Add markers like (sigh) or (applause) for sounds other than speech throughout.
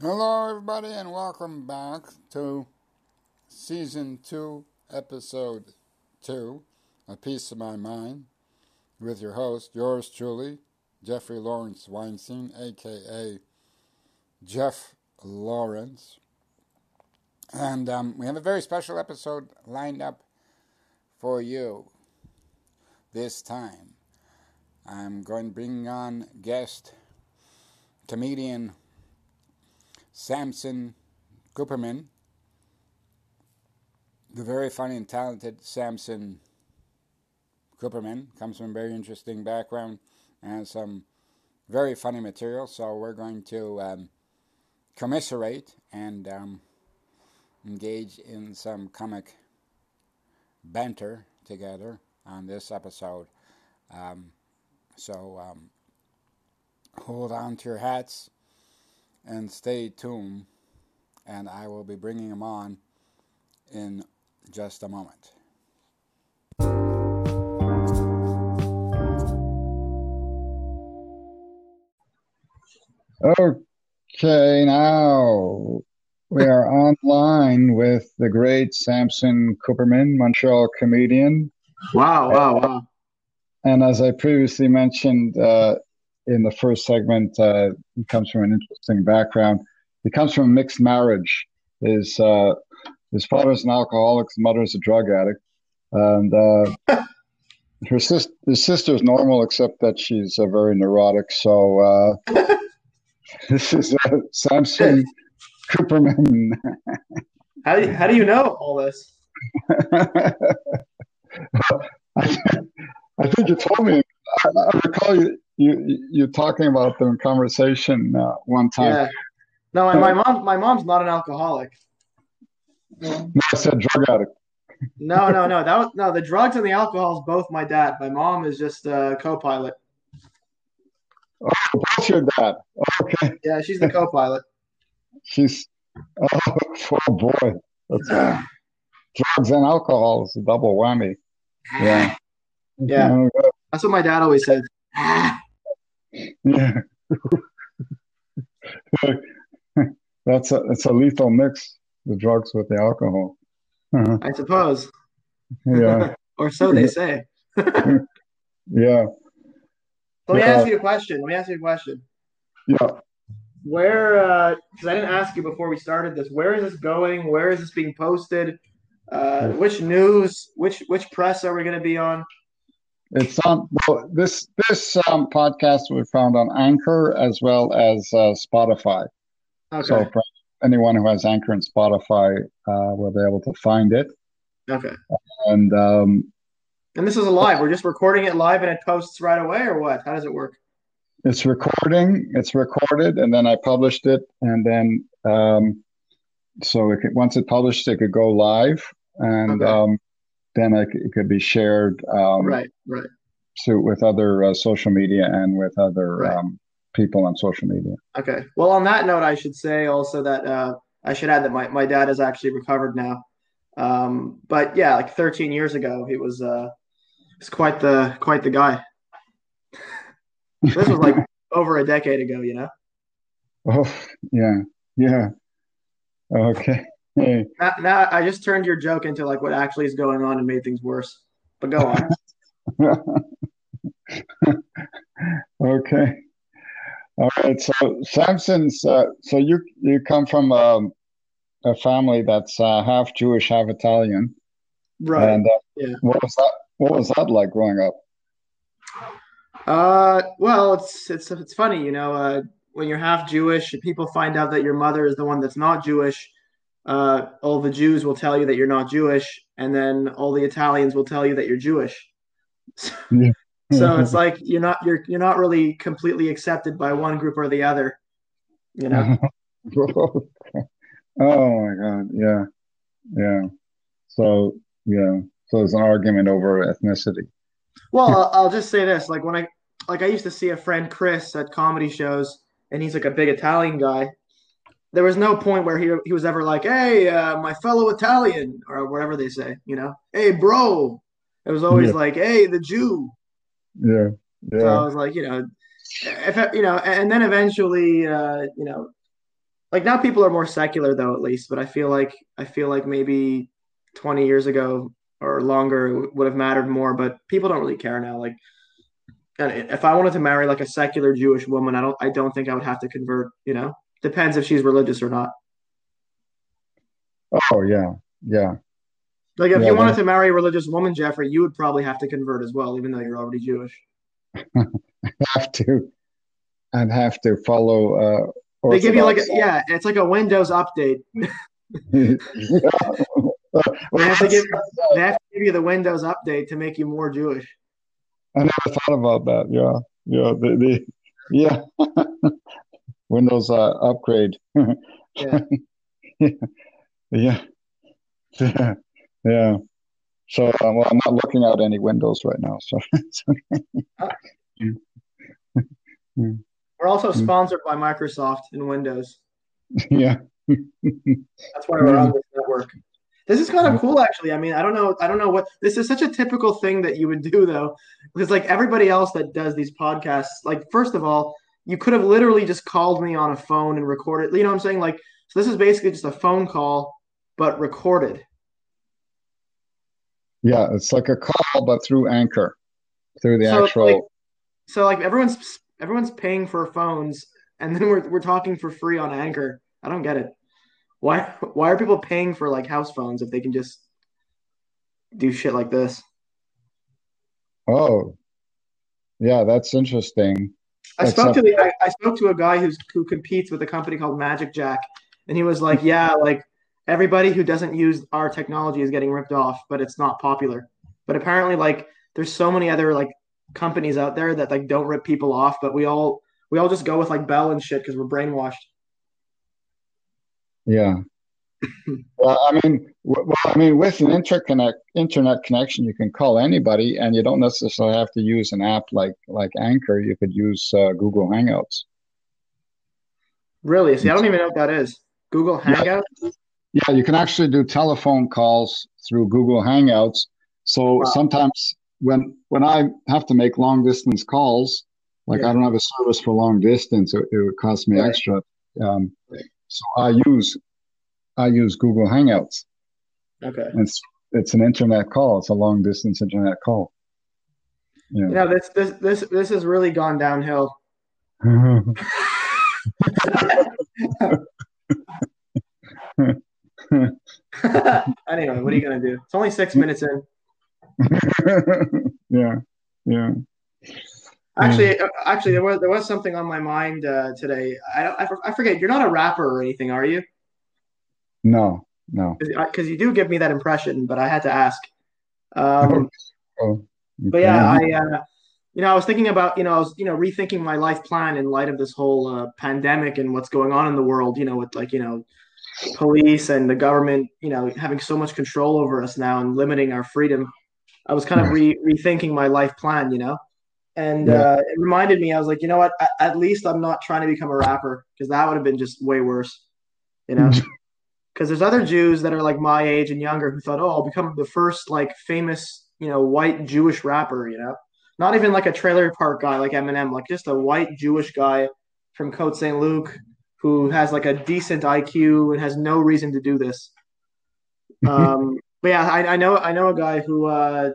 Hello, everybody, and welcome back to season two, episode two, A Piece of My Mind, with your host, yours truly, Jeffrey Lawrence Weinstein, aka Jeff Lawrence. And um, we have a very special episode lined up for you this time. I'm going to bring on guest comedian Samson Cooperman, the very funny and talented Samson Cooperman, comes from a very interesting background and some very funny material. So we're going to um, commiserate and um, engage in some comic banter together on this episode. Um, so um, hold on to your hats and stay tuned, and I will be bringing them on in just a moment. Okay, now we are online with the great Samson Cooperman, Montreal comedian. Wow, wow, wow. And as I previously mentioned, uh, in the first segment, uh, he comes from an interesting background. He comes from a mixed marriage. His uh, his father's an alcoholic, his mother's a drug addict, and uh, (laughs) her sister his sister's normal except that she's uh, very neurotic. So uh, (laughs) this is uh, Samson Cooperman. (laughs) how do you, how do you know all this? I, I think you told me. I, I recall you you you're talking about them in conversation uh, one time. Yeah. No, my, my mom my mom's not an alcoholic. No, I said drug addict. no, no, no. That was no. The drugs and the alcohol is both my dad. My mom is just a co-pilot. Oh, that's your dad. Okay. Yeah, she's the co-pilot. (laughs) she's oh, oh boy, that's, drugs and alcohol is a double whammy. (sighs) Yeah. Yeah. That's what my dad always says. (sighs) (laughs) Yeah. (laughs) that's a it's a lethal mix, the drugs with the alcohol. Uh-huh. I suppose. Yeah. (laughs) or so they say. (laughs) yeah. Let me ask you a question. Let me ask you a question. Yeah. Where, because uh, I didn't ask you before we started this, where is this going? Where is this being posted? Uh, which news, which which press are we going to be on? It's on well, this this um, podcast we found on Anchor as well as uh, Spotify. Okay. So anyone who has Anchor and Spotify uh, will be able to find it. Okay. And um, and this is a live. We're just recording it live and it posts right away, or what? How does it work? It's recording. It's recorded, and then I published it, and then um, so it could, once it published, it could go live, and Okay. um, then it, it could be shared um, Right, right. to with other uh, social media and with other Right. um, people on social media. Okay. Well, on that note, I should say also that uh, I should add that my, my dad is actually recovered now. Um, but yeah, like 13 years ago, he was uh, was quite the quite the guy. This was like (laughs) over a decade ago, you know. Oh yeah, yeah. Okay. Now, now I just turned your joke into like what actually is going on and made things worse. But go on. (laughs) okay. All right. So Samson's. Uh, so you you come from um, a family that's uh, half Jewish, half Italian. Right. And uh, Yeah. what was that? What was that like growing up? Uh, well, it's it's it's funny, you know, uh, when you're half Jewish, people find out that your mother is the one that's not Jewish. Uh, all the Jews will tell you that you're not Jewish, and then all the Italians will tell you that you're Jewish. Yeah. (laughs) So it's (laughs) like you're not you're you're not really completely accepted by one group or the other, you know. (laughs) oh my God. Yeah. Yeah. So yeah. So it's an argument over ethnicity. Well, I'll, I'll just say this: like when I like I used to see a friend Chris at comedy shows, and he's like a big Italian guy. There was no point where he he was ever like, "Hey, uh, my fellow Italian," or whatever they say, you know. Hey, bro. It was always Yeah. like, "Hey, the Jew." Yeah. So I was like, you know, if you know, and then eventually, uh, you know, like now people are more secular though at least, but I feel like I feel like maybe 20 years ago or longer would have mattered more, but people don't really care now. Like and if I wanted to marry like a secular Jewish woman, I don't I don't think I would have to convert, you know. Depends if she's religious or not. Oh yeah. Yeah. Like if yeah, you wanted to marry a religious woman, Jeffrey, you would probably have to convert as well, even though you're already Jewish. (laughs) have to and have to follow uh they give you like a, yeah, it's like a Windows update. (laughs) they, have to give, they have to give you the Windows update to make you more Jewish. I never thought about that. Yeah, yeah, the, the yeah (laughs) Windows uh, upgrade. yeah. (laughs) yeah, yeah, yeah. So, uh, well, I'm not looking out any windows right now. So, (laughs) okay. We're also sponsored by Microsoft and Windows. (laughs) Yeah. That's why we're on this network. This is kind of cool, actually. I mean, I don't know. I don't know what this is. Such a typical thing that you would do, though, because like everybody else that does these podcasts, like first of all, you could have literally just called me on a phone and recorded. You know what I'm saying? Like, so this is basically just a phone call, but recorded. Yeah, it's like a call, but through Anchor, through the so actual. Like, so like everyone's everyone's paying for phones, and then we're we're talking for free on Anchor. I don't get it. Why why are people paying for like house phones if they can just do shit like this? Oh, yeah, that's interesting. I spoke to the I, I, spoke to a guy who's who competes with a company called Magic Jack, and he was like, "Yeah, like everybody who doesn't use our technology is getting ripped off, but it's not popular. But apparently, like there's so many other like companies out there that like don't rip people off, but we all we all just go with like Bell and shit because we're brainwashed." Yeah. Well, I mean, well, I mean, with an interconnect internet connection, you can call anybody, and you don't necessarily have to use an app like like Anchor. You could use uh, Google Hangouts. Really? See, I don't even know what that is. Google Hangouts. Yeah, yeah you can actually do telephone calls through Google Hangouts. So wow. sometimes when when I have to make long distance calls, like yeah. I don't have a service for long distance, it, it would cost me right. extra. Um. So I use I use Google Hangouts. Okay. It's it's an internet call. It's a long distance internet call. Yeah. You know, this this this this has really gone downhill. (laughs) (laughs) anyway, what are you gonna do? It's only six minutes in. (laughs) yeah, yeah. Actually, actually, there was there was something on my mind uh, today. I, I, I forget. You're not a rapper or anything, are you? No, no. Because you do give me that impression, but I had to ask. Um, oh, but yeah, I uh, you know I was thinking about you know I was you know rethinking my life plan in light of this whole uh, pandemic and what's going on in the world. You know, with like you know police and the government, you know, having so much control over us now and limiting our freedom. I was kind of re- rethinking my life plan. You know and yeah. uh, it reminded me. I was like, you know what? At, at least I'm not trying to become a rapper because that would have been just way worse, you know. (laughs) Because there's other Jews that are like my age and younger who thought, oh, I'll become the first like famous, you know, white Jewish rapper. You know, not even like a trailer park guy like Eminem, like just a white Jewish guy from Côte Saint Luc who has like a decent IQ and has no reason to do this. (laughs) Um, but yeah, I, I know I know a guy who uh,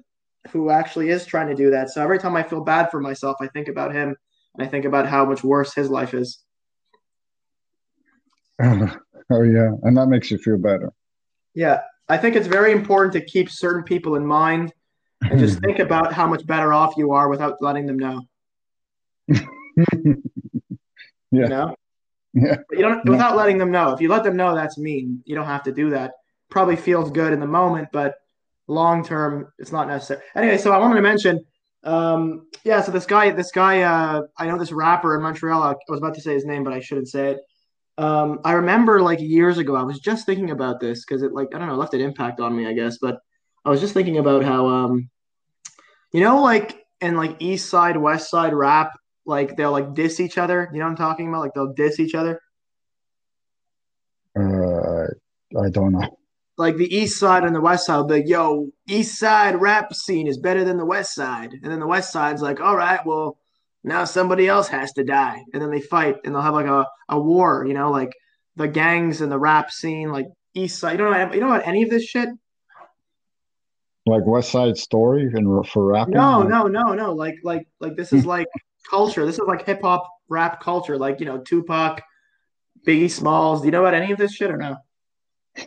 who actually is trying to do that. So every time I feel bad for myself, I think about him and I think about how much worse his life is. (laughs) Oh yeah, and that makes you feel better. Yeah, I think it's very important to keep certain people in mind and just (laughs) think about how much better off you are without letting them know. (laughs) yeah. You know? Yeah. But you don't without letting them know. If you let them know, that's mean. You don't have to do that. Probably feels good in the moment, but long term, it's not necessary. Anyway, so I wanted to mention, um, yeah. So this guy, this guy, uh, I know this rapper in Montreal. I was about to say his name, but I shouldn't say it. Um, I remember like years ago, I was just thinking about this because it like I don't know left an impact on me, I guess. But I was just thinking about how, um, you know, like in like East Side, West Side rap, like they'll like diss each other. You know what I'm talking about? Like they'll diss each other. Uh, I don't know like the east side and the west side like yo east side rap scene is better than the west side and then the west side's like all right well now somebody else has to die and then they fight and they'll have like a, a war you know like the gangs and the rap scene, like East Side. You don't know you don't know about any of this shit? Like West Side Story and for rap No, no, no, no. Like like like this is like culture. This is like hip hop rap culture. Like you know Tupac, Biggie Smalls. Do you know about any of this shit or no?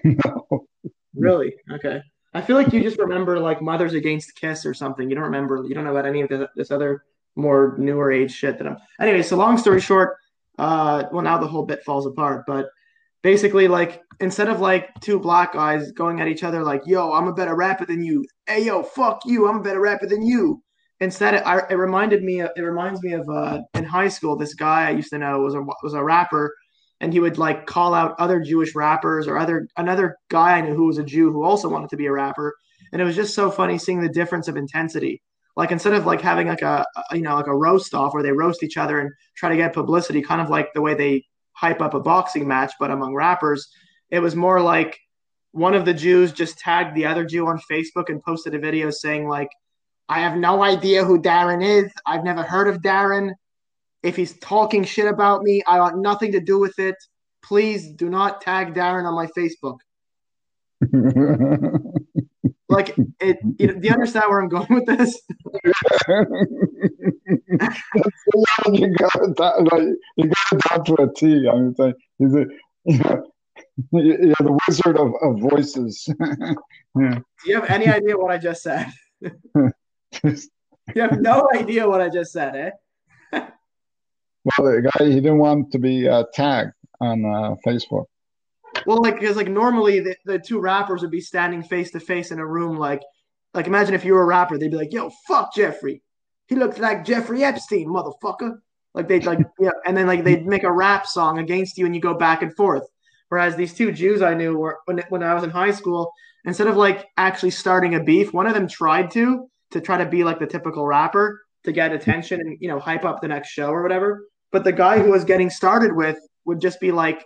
no. (laughs) Really? Okay. I feel like you just remember like Mothers Against Kiss or something. You don't remember. You don't know about any of this, this other more newer age shit that I'm. Anyway, so long story short, uh, well now the whole bit falls apart, but basically like instead of like two black guys going at each other like yo i'm a better rapper than you hey yo fuck you i'm a better rapper than you instead it, I, it reminded me it reminds me of uh, in high school this guy i used to know was a was a rapper and he would like call out other jewish rappers or other another guy i knew who was a jew who also wanted to be a rapper and it was just so funny seeing the difference of intensity like instead of like having like a, a you know like a roast off where they roast each other and try to get publicity kind of like the way they hype up a boxing match, but among rappers, it was more like one of the Jews just tagged the other Jew on Facebook and posted a video saying like, I have no idea who Darren is. I've never heard of Darren. If he's talking shit about me, I want nothing to do with it. Please do not tag Darren on my Facebook. (laughs) like, it, you know, do you understand where I'm going with this? you got it like, you got it down to a T. I mean, like, he's a, you know, you're the wizard of, of voices. yeah. Do you have any idea what I just said? you have no idea what I just said, eh? well, the guy he didn't want to be uh, tagged on uh, Facebook. Well, like because like normally the, the two rappers would be standing face to face in a room, like like imagine if you were a rapper, they'd be like, "Yo, fuck Jeffrey, he looks like Jeffrey Epstein, motherfucker." Like they'd like (laughs) yeah, and then like they'd make a rap song against you, and you go back and forth. Whereas these two Jews I knew were when when I was in high school, instead of like actually starting a beef, one of them tried to to try to be like the typical rapper to get attention and you know hype up the next show or whatever. But the guy who was getting started with would just be like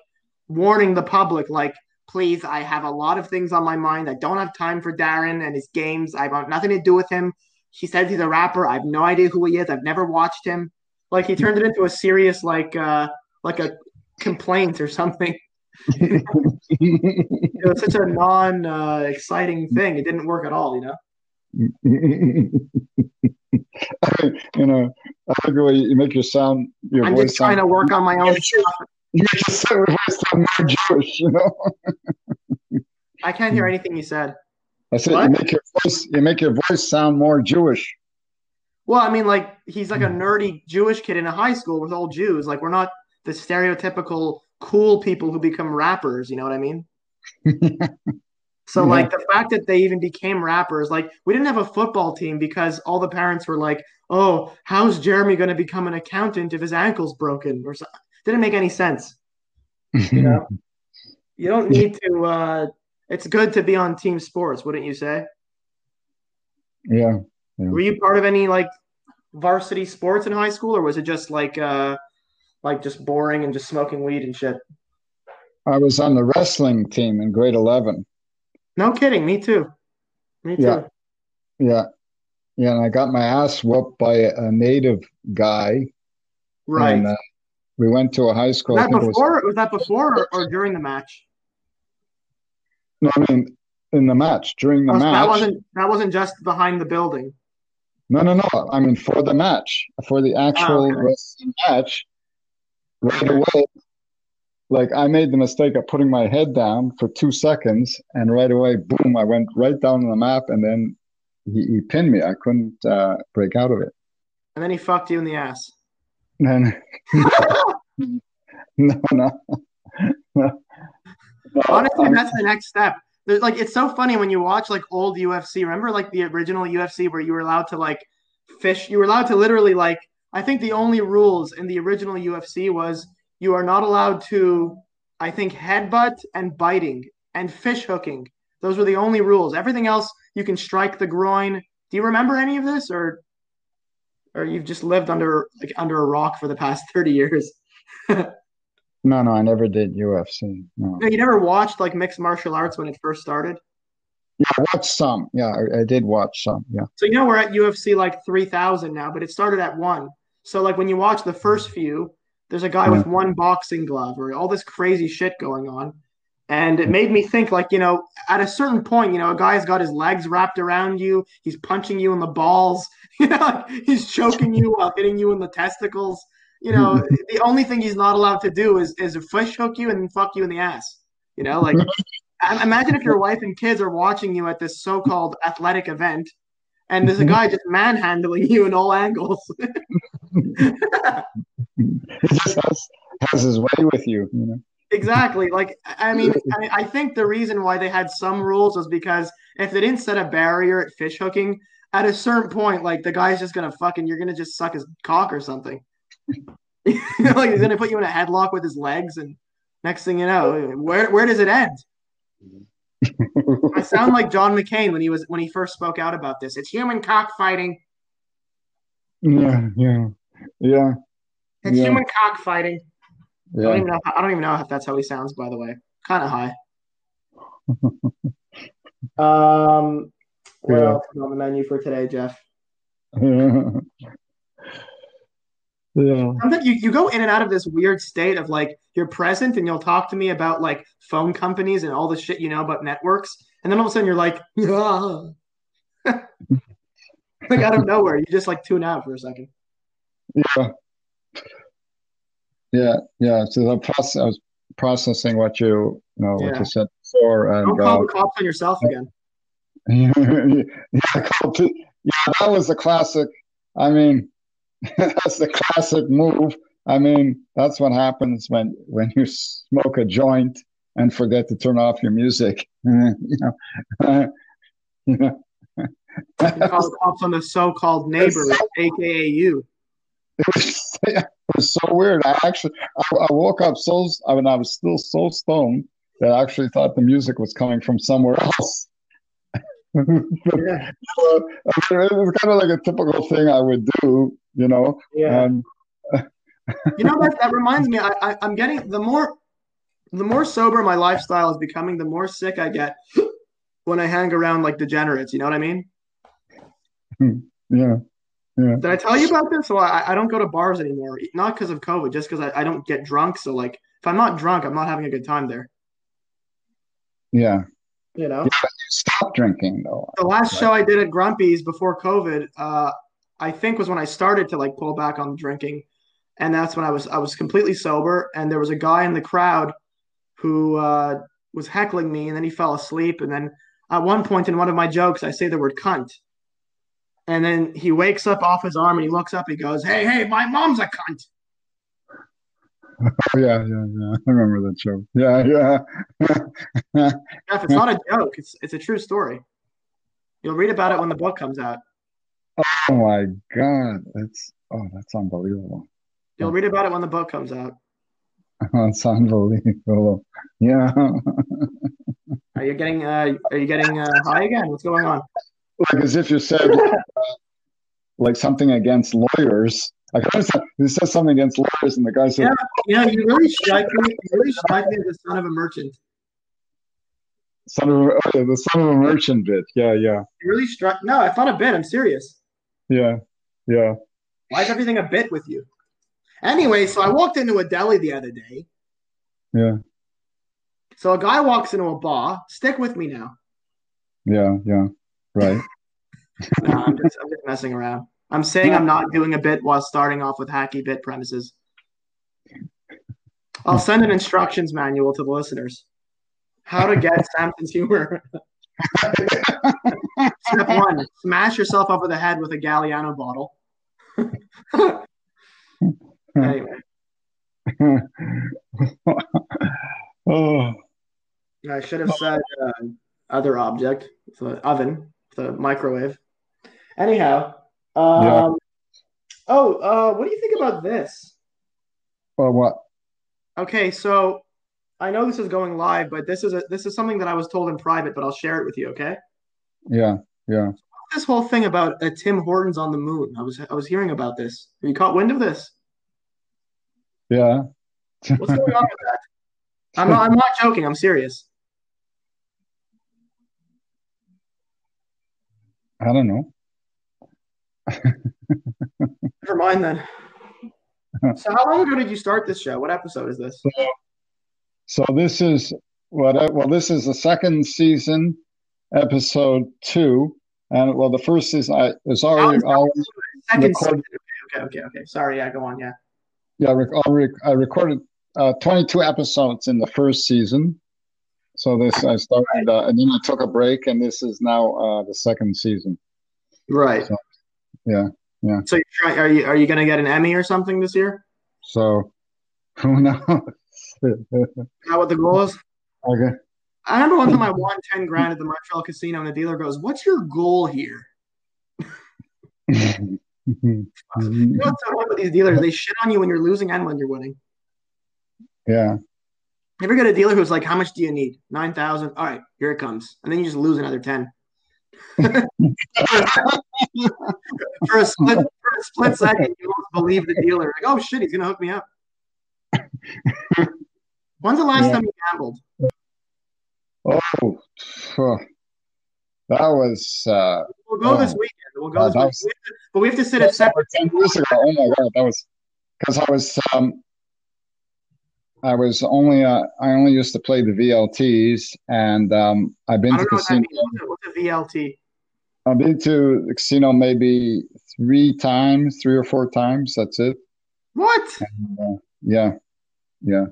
warning the public, like, please, I have a lot of things on my mind. I don't have time for Darren and his games. I want nothing to do with him. He says he's a rapper. I have no idea who he is. I've never watched him. Like he turned it into a serious, like, uh, like a complaint or something. (laughs) it was such a non uh, exciting thing. It didn't work at all, you know. (laughs) you know, I figure you make your sound, your I'm voice just trying sound, to work on my own stuff. You make your sound, voice sound more Jewish. You know, (laughs) I can't hear hmm. anything you said. I said What? you make your voice, you make your voice sound more Jewish. Well, I mean, like he's like a hmm. nerdy Jewish kid in a high school with all Jews. Like we're not the stereotypical cool people who become rappers. You know what I mean? (laughs) So Yeah. like the fact that they even became rappers, like we didn't have a football team because all the parents were like, "Oh, how's Jeremy going to become an accountant if his ankle's broken?" Or something. Didn't make any sense. You know, (laughs) you don't need to. uh It's good to be on team sports, wouldn't you say? yeah. Were you part of any like varsity sports in high school, or was it just like uh like just boring and just smoking weed and shit? I was on the wrestling team in grade 11. No kidding. Me too. Me too. Yeah. Yeah. Yeah. And I got my ass whooped by a native guy. Right. And uh, we went to a high school. was that it was, before? Was that before or, or during the match? no, I mean, in the match, during the Oh, that match. wasn't that wasn't just behind the building. No, no, no. I mean, for the match, for the actual okay. wrestling match, right away, like I made the mistake of putting my head down for two seconds, and right away, boom, I went right down on the map, and then he, he pinned me. I couldn't uh, break out of it. And then he fucked you in the ass. And (laughs) (laughs) (laughs) no, no, Honestly, I- that's the next step. There's, like it's so funny when you watch like old UFC. Remember like the original UFC where you were allowed to like fish. You were allowed to literally like. I think the only rules in the original UFC was you are not allowed to. I think headbutt and biting and fish hooking. Those were the only rules. Everything else you can strike the groin. Do you remember any of this, or or you've just lived under like under a rock for the past (laughs) thirty years? (laughs) no, no, I never did UFC. No. No, you never watched like mixed martial arts when it first started. Yeah, I watched some. Yeah, I, I did watch some. Yeah. So you know we're at UFC like three thousand now, but it started at one. So like when you watch the first few, There's a guy with mm-hmm. one boxing glove or all this crazy shit going on. And it made me think, like, you know, at a certain point, you know, a guy's got his legs wrapped around you. He's punching you in the balls. (laughs) You know, he's choking you while hitting you in the testicles. You know, (laughs) the only thing he's not allowed to do is is fish hook you and fuck you in the ass. You know, like (laughs) imagine if your wife and kids are watching you at this so-called athletic event, and there's a guy just manhandling you in all angles. (laughs) he just has, has his way with you, you know. Exactly. Like, I mean, I, I, think the reason why they had some rules was because if they didn't set a barrier at fish hooking, at a certain point, like the guy's just gonna fucking, you're gonna just suck his cock or something. (laughs) like he's gonna put you in a headlock with his legs, and next thing you know, where where does it end? I sound like John McCain when he was when he first spoke out about this. It's human cockfighting. Yeah, yeah, yeah. It's yeah. human cockfighting. Yeah. I don't even know. I don't even know if that's how he sounds. By the way, kind of high. (laughs) um, what Yeah. else is on the menu for today, Jeff? (laughs) yeah. Sometimes you, you go in and out of this weird state of like you're present and you'll talk to me about like phone companies and all the shit you know about networks, and then all of a sudden you're like, ah. (laughs) like out of nowhere, you just like tune out for a second. Yeah. Yeah, yeah. So the process, I was processing what you, you know, what Yeah. you said before, Don't and call uh, the cops on yourself again. (laughs) yeah, (laughs) yeah, that was the classic. I mean, (laughs) that's the classic move. I mean, that's what happens when when you smoke a joint and forget to turn off your music. (laughs) you know, (laughs) you know. You cops on the so-called neighbor, aka you. it was, it was so weird. I actually, I, I woke up so, I mean, I was still so stoned that I actually thought the music was coming from somewhere else. (laughs) Yeah. I mean, it was kind of like a typical thing I would do, you know. Yeah. Um, and (laughs) You know that that reminds me. I, I I'm getting the more the more sober my lifestyle is becoming, the more sick I get (gasps) when I hang around like degenerates. You know what I mean? Hmm, yeah, yeah, Did I tell you about this? Well, I, I don't go to bars anymore, not because of COVID, just because I, I don't get drunk. So like, if I'm not drunk, I'm not having a good time there. yeah. You know. You stop drinking though. The last show I did at Grumpy's before COVID, uh, I think was when I started to like pull back on drinking, and that's when I was I was completely sober, and there was a guy in the crowd who uh, was heckling me, and then he fell asleep, and then at one point in one of my jokes, I say the word cunt, and then he wakes up off his arm and he looks up, and he goes, "Hey, hey, my mom's a cunt." Oh, (laughs) yeah, yeah, yeah. I remember that show. Yeah, yeah. (laughs) Jeff, it's not a joke; it's it's a true story. You'll read about it when the book comes out. oh my God, that's oh, that's unbelievable. You'll read about it when the book comes out. (laughs) That's unbelievable. Yeah. Are you getting uh, are you getting uh, high again? What's going on? like as if you said like something against lawyers. Like I was, you said something against lawyers, and the guy said, Yeah, yeah, you really strike me. You really strike me as the son of a merchant. "Son of a, oh, the son of a merchant bit." Yeah, yeah, You really struck. No, it's not a bit. I'm serious. yeah, yeah. Why is everything a bit with you? Anyway, so I walked into a deli the other day. Yeah, So a guy walks into a bar. Stick with me now. yeah, yeah. Right. (laughs) No, I'm just, I'm just messing around. I'm saying I'm not doing a bit while starting off with hacky bit premises. I'll send an instructions manual to the listeners. How to get Samson's humor. (laughs) Step one: smash yourself over the head with a Galliano bottle. (laughs) anyway, (laughs) oh, I should have said uh, other object, the oven, the microwave. Anyhow, um, Yeah. oh, uh, what do you think about this? Or what? Okay, so I know this is going live, but this is a, this is something that I was told in private, but I'll share it with you. Okay, Yeah, yeah. this whole thing about uh, Tim Hortons on the moon. I was I was hearing about this. Have you caught wind of this? Yeah. What's going on with that? I'm not I'm not joking. I'm serious. (laughs) I don't know. Never mind then. (laughs) So how long ago did you start this show? What episode is this? So, so this is what? I, well, this is the second season, episode two, and well, the first season I was already, recorded-. Okay, okay, okay. Sorry, yeah, go on, yeah. yeah, rec- I rec- I recorded uh, 22 episodes in the first season. So this I started, uh, and then I took a break, and this is now uh, the second season. Right. So, yeah, yeah. So you're trying, are you are you gonna get an Emmy or something this year? So (laughs) who knows? Is that what the goal is? okay. I remember one time I won 10 grand at the Montreal casino and the dealer goes, What's your goal here? You know what's so hard with these dealers? They shit on you when you're losing and when you're winning. yeah. You ever get a dealer who's like, How much do you need? 9,000. All right, here it comes. And then you just lose another 10. (laughs) for a split for a split second, you almost believe the dealer. Like, oh shit, he's gonna hook me up. When's the last Yeah. time you gambled? Oh, that was uh, We'll go this Oh. weekend. We'll go Uh, this weekend. was- We have to- but we have to sit at separate. ten years ago. Oh my god, that was because I was um, I was only uh, I only used to play the VLTs, and um, I've been to casino. What's a VLT? I've been to the casino maybe three times, three or four times. That's it. What? Uh, yeah, yeah,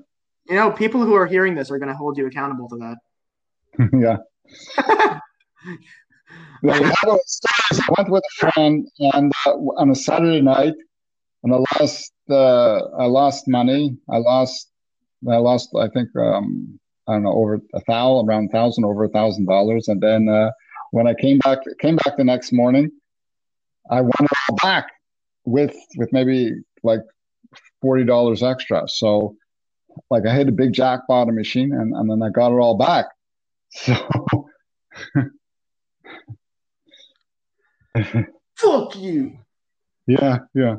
You know, people who are hearing this are going to hold you accountable to that. (laughs) yeah. The other story is I went with a friend, and uh, on a Saturday night, and I lost. Uh, I lost money. I lost. I lost. I think. Um, I don't know over a thousand, around thousand, over a thousand dollars. And then uh, when I came back, came back the next morning, I won it all back with with maybe like forty dollars extra. So, like I hit a big jackpot machine, and and then I got it all back. (laughs) So. Fuck you. Yeah, yeah.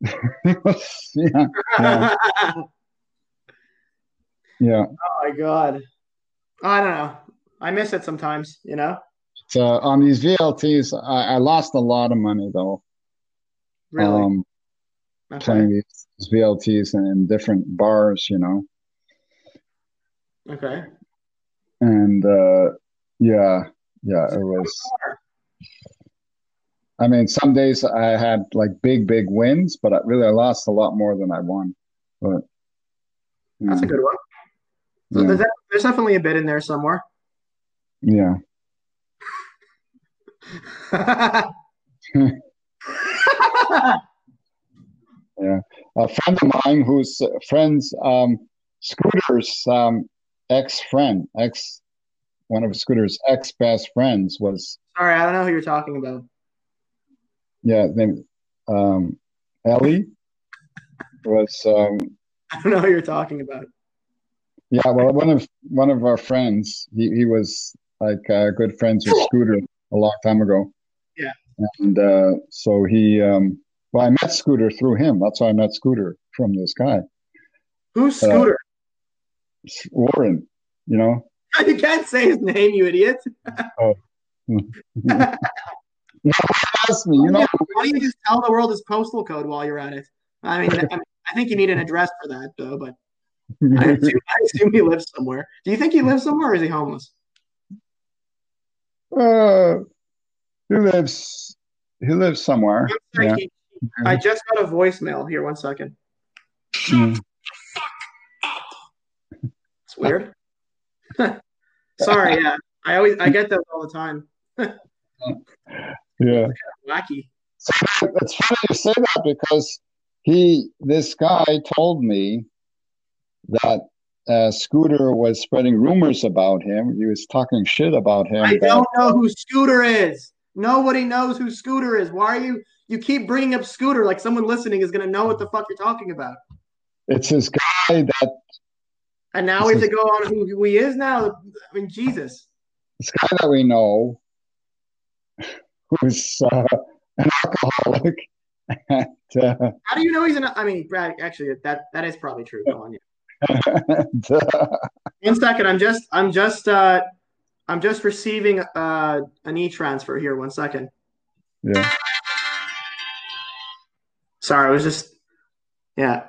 (laughs) yeah, Yeah. (laughs) oh my god. I don't know. I miss it sometimes, you know? So on these VLTs, I, I lost a lot of money though. Really. Um, okay. playing these, VLTs in, different bars, you know. Okay. And uh, yeah, yeah, it was. I mean, some days I had like big, big wins, but I, really I lost a lot more than I won. But That's a good one. So yeah, there's, there's definitely a bit in there somewhere. yeah. (laughs) Yeah. A friend of mine who's uh, friends um scooter's um ex-friend ex one of scooter's ex-best friends was Sorry, I don't know who you're talking about. yeah named um ellie was um (laughs) I don't know who you're talking about. Yeah well one of one of our friends he, he was like uh, good friends with scooter a long time ago Yeah. and uh so he um well i met scooter through him that's how i met scooter from this guy Who's Uh, Scooter? warren you know (laughs) you can't say his name, you idiot. (laughs) oh. (laughs) ask me you know Why don't you just tell the world his postal code while you're at it? I mean, I, mean, I think you need an address for that, though. But I (laughs) assume, I assume he lives somewhere. Do you think he lives somewhere, or is he homeless? Uh, he lives. He lives somewhere. One Yeah. second. I just got a voicemail here. One second. Mm. It's weird. (laughs) Sorry. Yeah, I always I get those all the time. Yeah. Wacky. So it's funny you say that because he, this guy, told me that uh, Scooter was spreading rumors about him. He was talking shit about him. I don't know who Scooter is. Nobody knows who Scooter is. Why are you? You keep bringing up Scooter like someone listening is gonna know what the fuck you're talking about. It's this guy that And now we have to go on who, who he is now. I mean, Jesus. this guy that we know, who's uh, an alcoholic. (laughs) And, uh, How do you know he's an? I mean, Brad. Actually, that that is probably true. Go on. Yeah. Uh, One second. I'm just. I'm just. uh I'm just receiving uh an e transfer here. One second. yeah. Sorry, I was just. Yeah.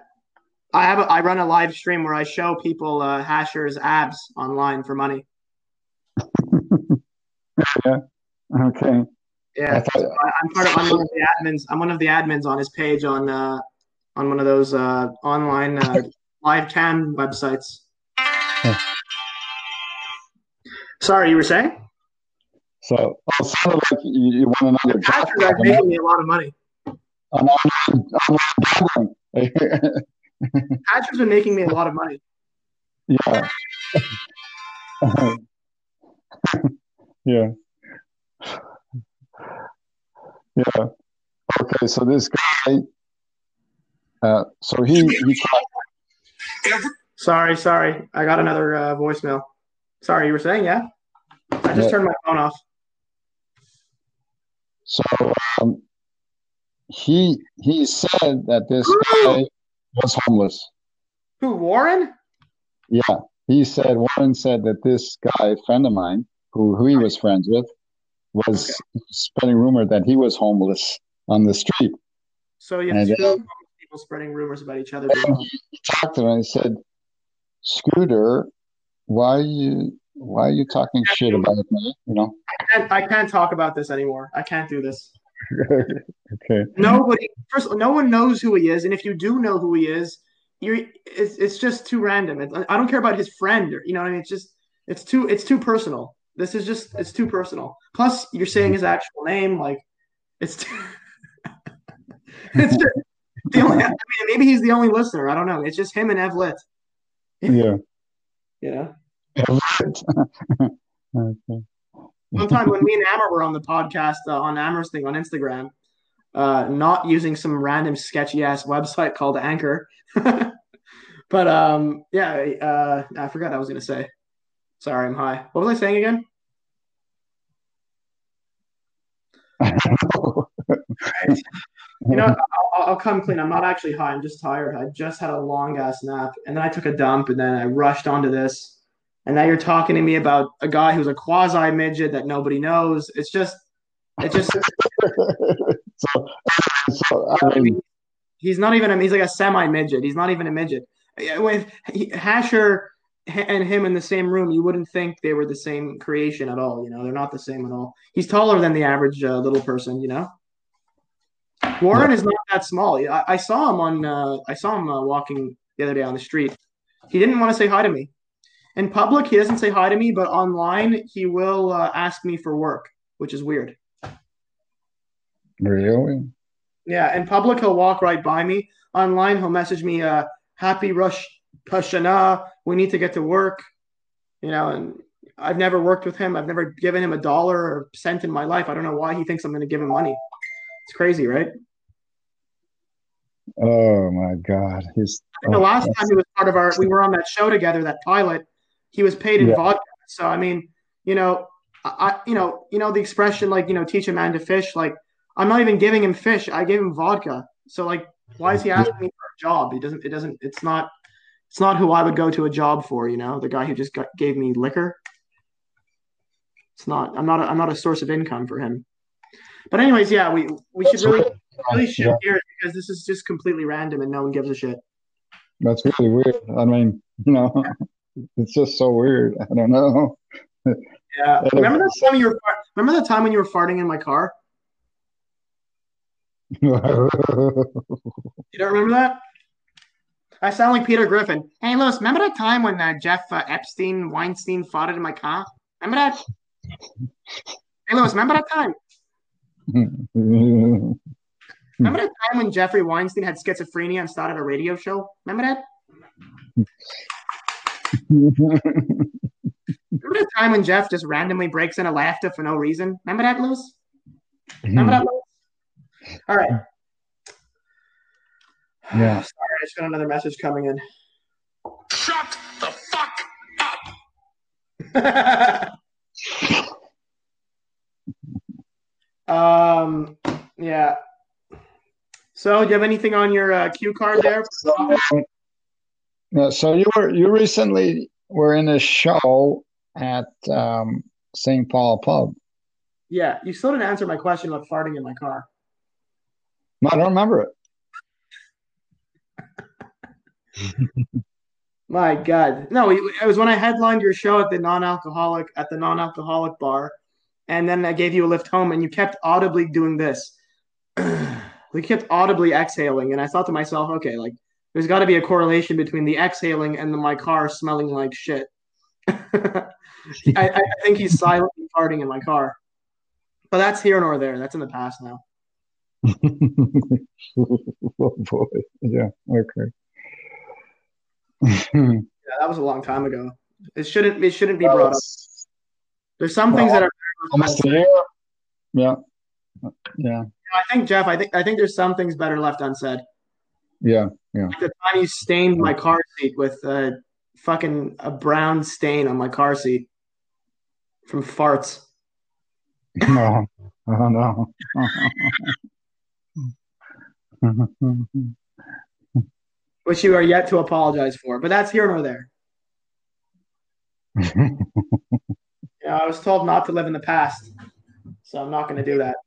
I have a, I run a live stream where I show people uh, Hasher's abs online for money. (laughs) yeah. Okay. Yeah, so I, am part of. I'm one of the admins. I'm one of the admins on his page on uh, on one of those uh, online uh, live cam websites. Sorry, you were saying? So, oh, sounded like you, you want another job. are making me a lot of money. I'm online, Hatcher's (laughs) been making me a lot of money. Yeah. (laughs) yeah. Yeah. Okay, so this guy, uh, so he, he Sorry, sorry. I got another uh, voicemail. Sorry, you were saying, yeah? I just yeah. turned my phone off. So um, he he said that this guy was homeless. Who, Warren? Yeah, he said Warren said that this guy, friend of mine, who who he was friends with, was okay. spreading rumor that he was homeless on the street. So you have and, two uh, people spreading rumors about each other. He talked and he said, "Scooter, why are you why are you talking shit about me? You know, I can't, I can't talk about this anymore. I can't do this. (laughs) okay. Nobody, first, no one knows who he is, and if you do know who he is, you're it's, it's just too random. It, I don't care about his friend, or you know what I mean. It's just it's too it's too personal. This is just it's too personal. Plus, you're saying his mm-hmm. actual name, like it's too, (laughs) it's just the only. I mean, maybe he's the only listener. I don't know. It's just him and Evlit. Yeah. Yeah. (laughs) okay. One time when me and Amber were on the podcast uh, on Amber's thing on Instagram, uh, not using some random sketchy ass website called Anchor. (laughs) but um, yeah, uh, I forgot I was gonna say. Sorry, I'm high. What was I saying again? (laughs) You know, (laughs) I'll, I'll, come clean. I'm not actually high. I'm just tired. I just had a long ass nap, and then I took a dump, and then I rushed onto this and now you're talking to me about a guy who's a quasi midget that nobody knows. It's just, it just. (laughs) so, so, I mean, he's not even. A, he's like a semi midget. He's not even a midget. With Hasher and him in the same room, you wouldn't think they were the same creation at all. You know, they're not the same at all. He's taller than the average uh, little person. You know. Warren is not that small. I, I saw him on. Uh, I saw him uh, walking the other day on the street. He didn't want to say hi to me in public, he doesn't say hi to me, but online, he will uh, ask me for work, which is weird. Really? Yeah. In public, he'll walk right by me. Online, he'll message me, uh, "Happy Rosh Hashanah. We need to get to work." You know, and I've never worked with him. I've never given him a dollar or cent in my life. I don't know why he thinks I'm going to give him money. It's crazy, right? Oh my God! He's the oh, last time he was part of our. We were on that show together, that pilot he was paid in yeah. vodka. So I mean, you know, I you know, you know the expression like, you know, teach a man to fish. Like I'm not even giving him fish. I gave him vodka. So like why is he asking me for a job? He doesn't it doesn't it's not it's not who I would go to a job for, you know, the guy who just got, gave me liquor. It's not I'm not a, I'm not a source of income for him. But anyways, yeah, we we should really really shoot yeah. here because this is just completely random and no one gives a shit. That's really weird. I mean, you know, (laughs) it's just so weird. I don't know. Yeah. (laughs) remember that time you were remember the time when you were farting in my car? (laughs) you don't remember that? I sound like Peter Griffin. Hey, Lewis, remember that time when uh, Jeff uh, Epstein Weinstein farted in my car? Remember that? hey, Lewis, remember that time? Remember that time when Jeffrey Weinstein had schizophrenia and started a radio show? Remember that? Remember the time when Jeff just randomly breaks into laughter for no reason? Remember that, Lewis? Remember that, Lewis? All right. (sighs) Yeah. Sorry, I just got another message coming in. Shut the fuck up. (laughs) um. Yeah. So, do you have anything on your uh, cue card there? Yeah, so you were you recently were in a show at um, St. Paul Pub. Yeah, you still didn't answer my question about farting in my car. I don't remember it. (laughs) My God, no! It was when I headlined your show at the non-alcoholic at the non-alcoholic bar, and then I gave you a lift home, and you kept audibly doing this. (clears throat) we kept audibly exhaling, and I thought to myself, okay, like there's got to be a correlation between the exhaling and the, my car smelling like shit. (laughs) I, I, think he's silently farting in my car, but that's here nor there. That's in the past now. (laughs) oh boy, yeah, okay. (laughs) yeah, that was a long time ago. It shouldn't. It shouldn't be brought up. There's some things that are almost. Yeah, yeah. I think Jeff. I think I think there's some things better left unsaid. Yeah, yeah. Like the time you stained my car seat with a fucking a brown stain on my car seat from farts. No, oh (laughs) no. (laughs) Which you are yet to apologize for, but that's here nor there. (laughs) yeah, I was told not to live in the past, so I'm not going to do that.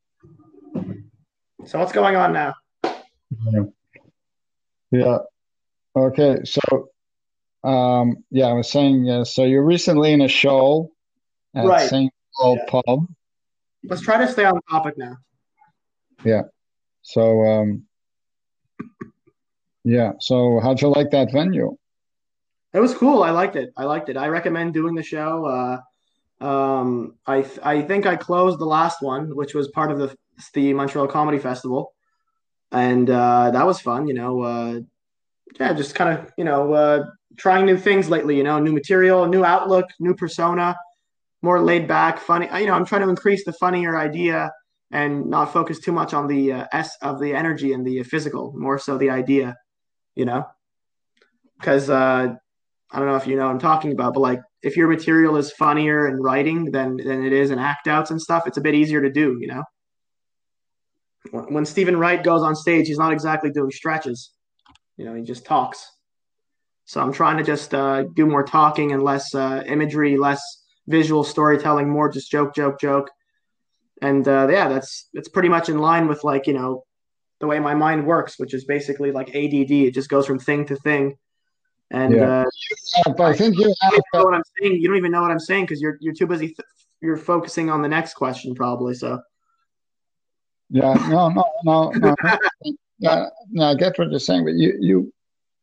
So what's going on now? Yeah. yeah. Okay. So, um, yeah, I was saying, uh, so you're recently in a show at right. St. Paul yeah. Pub. Let's try to stay on topic now. Yeah. So, um, yeah. So, how'd you like that venue? It was cool. I liked it. I liked it. I recommend doing the show. Uh, um, I th- I think I closed the last one, which was part of the the Montreal Comedy Festival, and uh, that was fun. You know, uh, yeah, just kind of you know uh, trying new things lately. You know, new material, new outlook, new persona, more laid back, funny. You know, I'm trying to increase the funnier idea and not focus too much on the uh, s of the energy and the physical, more so the idea. You know, because uh, I don't know if you know what I'm talking about, but like if your material is funnier in writing than than it is in act outs and stuff, it's a bit easier to do. You know when Steven Wright goes on stage, he's not exactly doing stretches. You know, he just talks. So I'm trying to just uh, do more talking and less uh, imagery, less visual storytelling, more just joke, joke, joke. And uh, yeah, that's that's pretty much in line with like you know the way my mind works, which is basically like ADD. It just goes from thing to thing. And yeah. uh, I think you have know what I'm saying. You don't even know what I'm saying because you're you're too busy. Th- you're focusing on the next question probably. So yeah, no, no, no, no. (laughs) yeah, no, I get what you're saying, but you you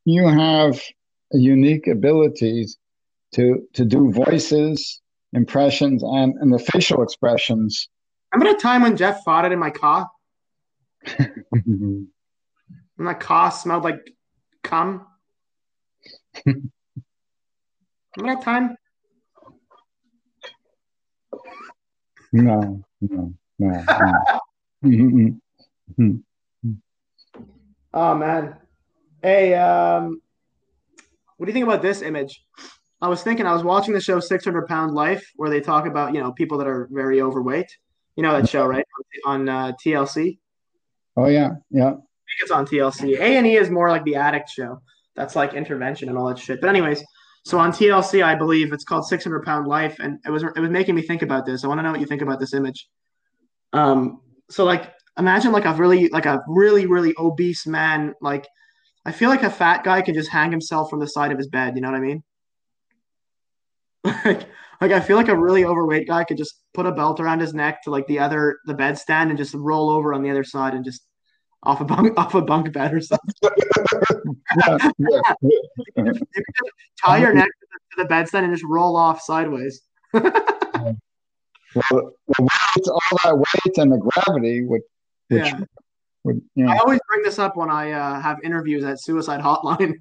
you have unique abilities to to do voices, impressions, and and the facial expressions. Remember the time when Jeff fought it in my car? (laughs) and my car smelled like cum. Remember that time? No, no, no. no. Mm-hmm. oh man. Hey, um, what do you think about this image? I was thinking I was watching the show 600 Pound Life where they talk about you know people that are very overweight. You know that show, right? On uh, TLC. Oh yeah, yeah. I think it's on TLC. A and E is more like the addict show. That's like intervention and all that shit. But anyways, so on TLC, I believe it's called 600 Pound Life, and it was it was making me think about this. I want to know what you think about this image. Um, so like imagine like a really like a really really obese man like I feel like a fat guy can just hang himself from the side of his bed. You know what I mean? (laughs) like, like I feel like a really overweight guy could just put a belt around his neck to like the other the bed stand and just roll over on the other side and just off a bunk (laughs) off a bunk bed or something. (laughs) (laughs) you just tie your neck to the, to the bed stand and just roll off sideways. Well, weight, all that weight and the gravity would, which yeah. would, you know. I always bring this up when I uh, have interviews at Suicide Hotline.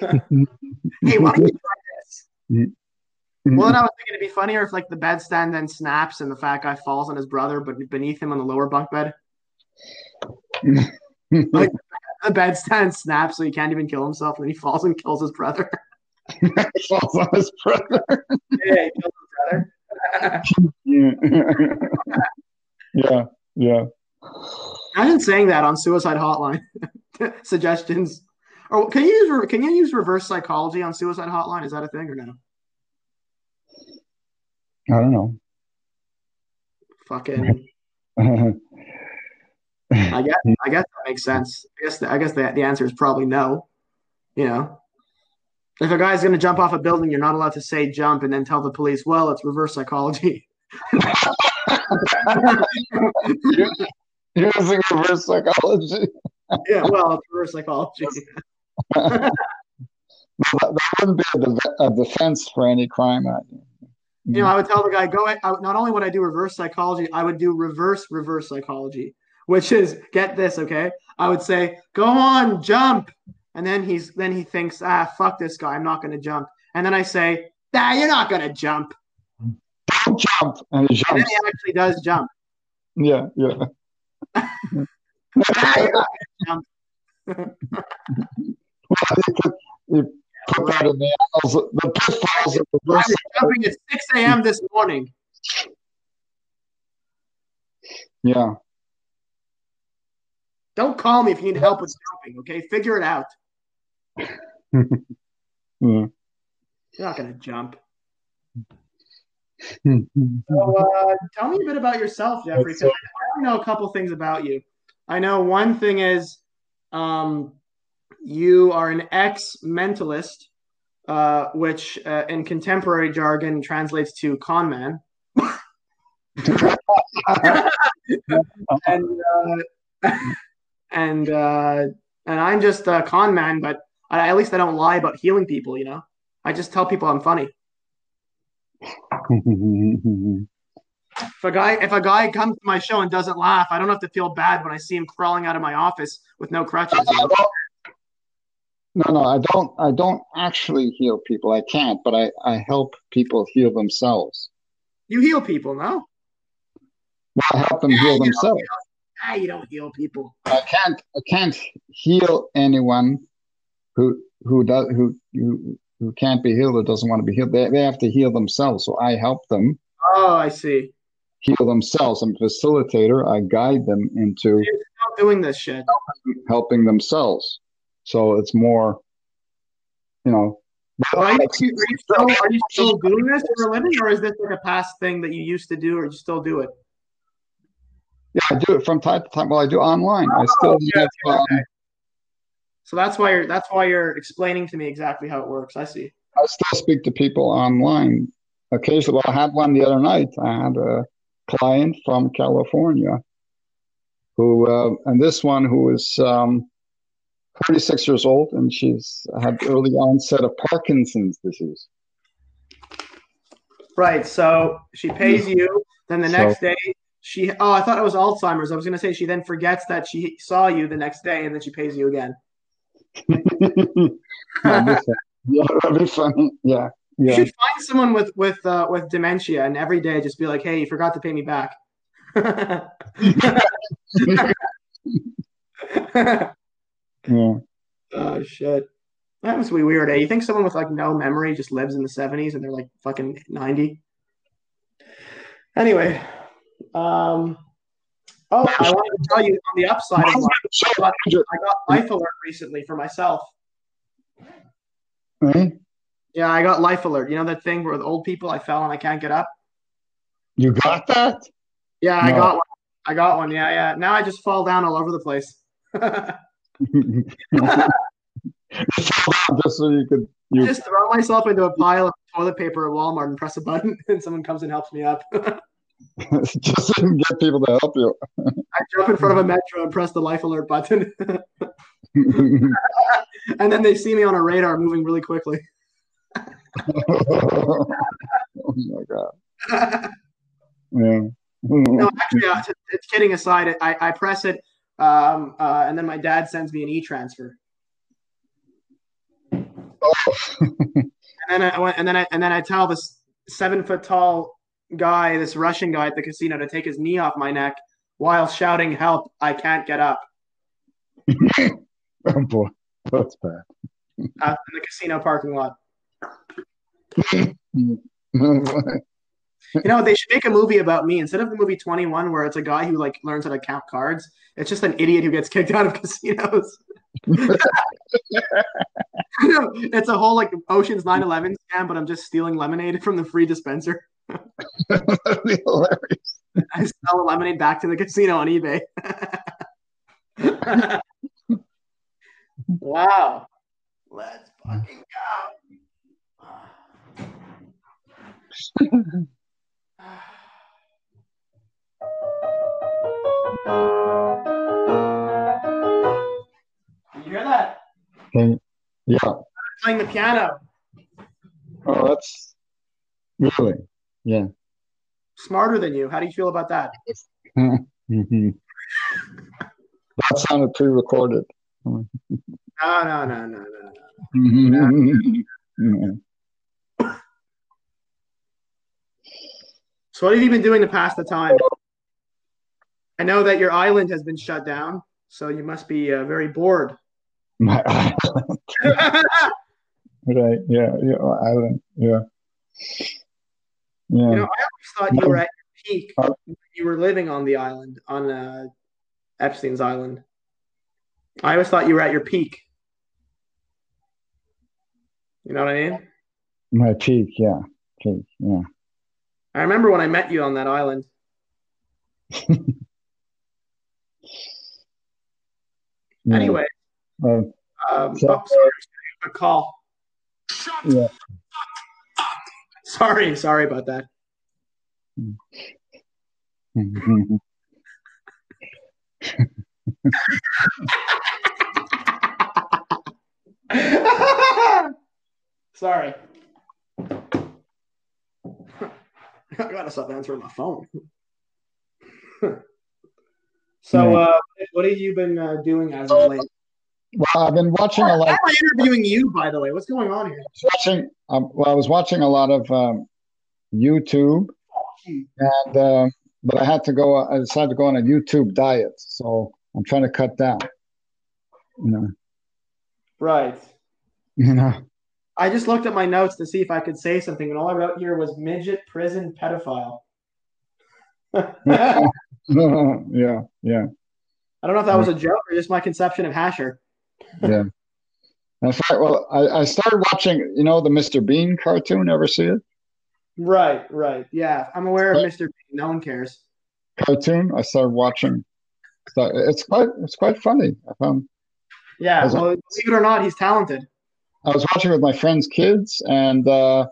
hey, why don't you try this? Mm-hmm. Well, then I was thinking it'd be funnier if like the bed stand then snaps and the fat guy falls on his brother, but beneath him on the lower bunk bed. Like (laughs) the bed stand snaps, so he can't even kill himself, and he falls and kills his brother. (laughs) falls on his brother. yeah, he kills his brother yeah. (laughs) yeah, yeah. Imagine saying that on Suicide Hotline. Suggestions. Or can you use can you use reverse psychology on Suicide Hotline? Is that a thing or no? I don't know. Fucking. I guess I guess that makes sense. I guess the, I guess the, the answer is probably no. You know, if a guy's going to jump off a building, you're not allowed to say jump and then tell the police, well, it's reverse psychology. (laughs) Using reverse psychology. yeah, well, it's reverse psychology. (laughs) that, that wouldn't be a, de- a defense for any crime. I- You know, I would tell the guy, go. I, not only would I do reverse psychology, I would do reverse reverse psychology, which is get this, okay? I would say, go on, jump, and then he's then he thinks, ah, fuck this guy, I'm not going to jump, and then I say, nah, you're not going to jump, jump, and he and then he actually does jump. Yeah, yeah. Nah, (laughs) you're not gonna jump. (laughs) you put that in the the pitfalls of I was jumping at 6 a.m. this morning. Yeah. Don't call me if you need help with jumping, okay? Figure it out. yeah. (laughs) You're not going to jump. (laughs) So, uh, tell me a bit about yourself, Jeffrey. 'cause I I know a couple things about you. I know one thing is um, you are an ex mentalist, uh, which uh, in contemporary jargon translates to con man. (laughs) and uh, and uh, and I'm just a con man, but I, at least I don't lie about healing people. You know, I just tell people I'm funny. If a guy if a guy comes to my show and doesn't laugh, I don't have to feel bad when I see him crawling out of my office with no crutches. you know? No, no, I don't. I don't actually heal people. I can't, but I, I help people heal themselves. You heal people, no? Well, I help them Yeah, heal themselves. Ah, you don't heal people. I can't. I can't heal anyone who who does who who, who can't be healed or doesn't want to be healed. They they have to heal themselves. So I help them Oh, I see. heal themselves. I'm a facilitator. I guide them into doing this shit. helping themselves. So it's more, you know. Well, are, you, are, you still, are you still doing this for a living, or is this like a past thing that you used to do, or you still do it? Yeah, I do it from time to time. Well, I do online. I still yeah, have, um, okay. So that's why you're that's why you're explaining to me exactly how it works. I see. I still speak to people online occasionally. Well, I had one the other night. I had a client from California who, uh, and this one who is um, 36 years old, and she's had early onset of Parkinson's disease. Right. So she pays you, then the So- next day she oh, I thought it was Alzheimer's. I was gonna say she then forgets that she saw you the next day and then she pays you again. (laughs) That'd be fun. yeah, that'd be funny. Yeah, You yeah. should find someone with with uh, with dementia and every day just be like, hey, you forgot to pay me back. (laughs) yeah. (laughs) oh shit. That must be weird, eh? You think someone with like no memory just lives in the 70s and they're like fucking 90? Anyway, um oh, I wanted to tell you on the upside of life, I got, I got life alert recently for myself. Eh? Yeah, I got life alert. You know that thing where the old people I fell and I can't get up? You got that? Yeah, I got one. I got one. Yeah, yeah. Now I just fall down all over the place. (laughs) Just so you could you just throw myself into a pile of toilet paper at Walmart and press a button, (laughs) and someone comes and helps me up. (laughs) (laughs) just so you get people to help you. I jump in front of a (laughs) metro and press the life alert button, (laughs) and then they see me on a radar moving really quickly. oh my god. Yeah. no, actually, uh, it's kidding aside. I, I press it, um, uh, and then my dad sends me an e-transfer, and then I went, and then I and then I tell this seven foot tall guy, this Russian guy at the casino, to take his knee off my neck while shouting, "Help! I can't get up!" (laughs) oh boy, that's bad. uh, in the casino parking lot. (laughs) You know, they should make a movie about me instead of the movie 21, where it's a guy who like learns how to count cards. It's just an idiot who gets kicked out of (laughs) casinos. it's a whole like Ocean's 9/11 scam, but I'm just stealing lemonade from the free dispenser. (laughs) That'd be hilarious. I sell the lemonade back to the casino on eBay. (laughs) wow. Let's fucking go. (sighs) you hear that? Okay. Yeah. Playing the piano. Oh, that's really, yeah. Smarter than you. How do you feel about that? (laughs) That sounded pre-recorded. No, no, no, no, no. Yeah. (laughs) So what have you been doing to pass the time? I know that your island has been shut down, so you must be uh, very bored. My island. (laughs) Right. Yeah. Yeah. Island. Yeah. You know, I always thought you were at your peak. You were living on the island, on uh, Epstein's island. I always thought you were at your peak. You know what I mean? My peak. Yeah. Peak. Yeah. I remember when I met you on that island. (laughs) Anyway, Uh, um, So- oh, sorry, a call. Shut yeah. (laughs) Sorry, sorry about that. (laughs) Sorry. (laughs) I gotta stop answering my phone. so, uh, what have you been uh, doing as of late? Well, I've been watching a Why lot. am I interviewing you, by the way? What's going on here? Watching. Um, well, I was watching a lot of um, YouTube, and um, but I had to go. I decided to go on a YouTube diet, so I'm trying to cut down. You know. Right. You know. I just looked at my notes to see if I could say something, and all I wrote here was midget prison pedophile. (laughs) Yeah. Yeah. (laughs) I don't know if that was a joke or just my conception of Hasher. Yeah. In fact, well, I, I started watching, you know, the Mr. Bean cartoon. Ever see it? Right, right. Yeah, I'm aware of Mr. Bean. No one cares. Cartoon. I started watching. So it's quite, it's quite funny. I found. Yeah, Was well, believe it or not, he's talented. I was watching with my friends' kids, and uh,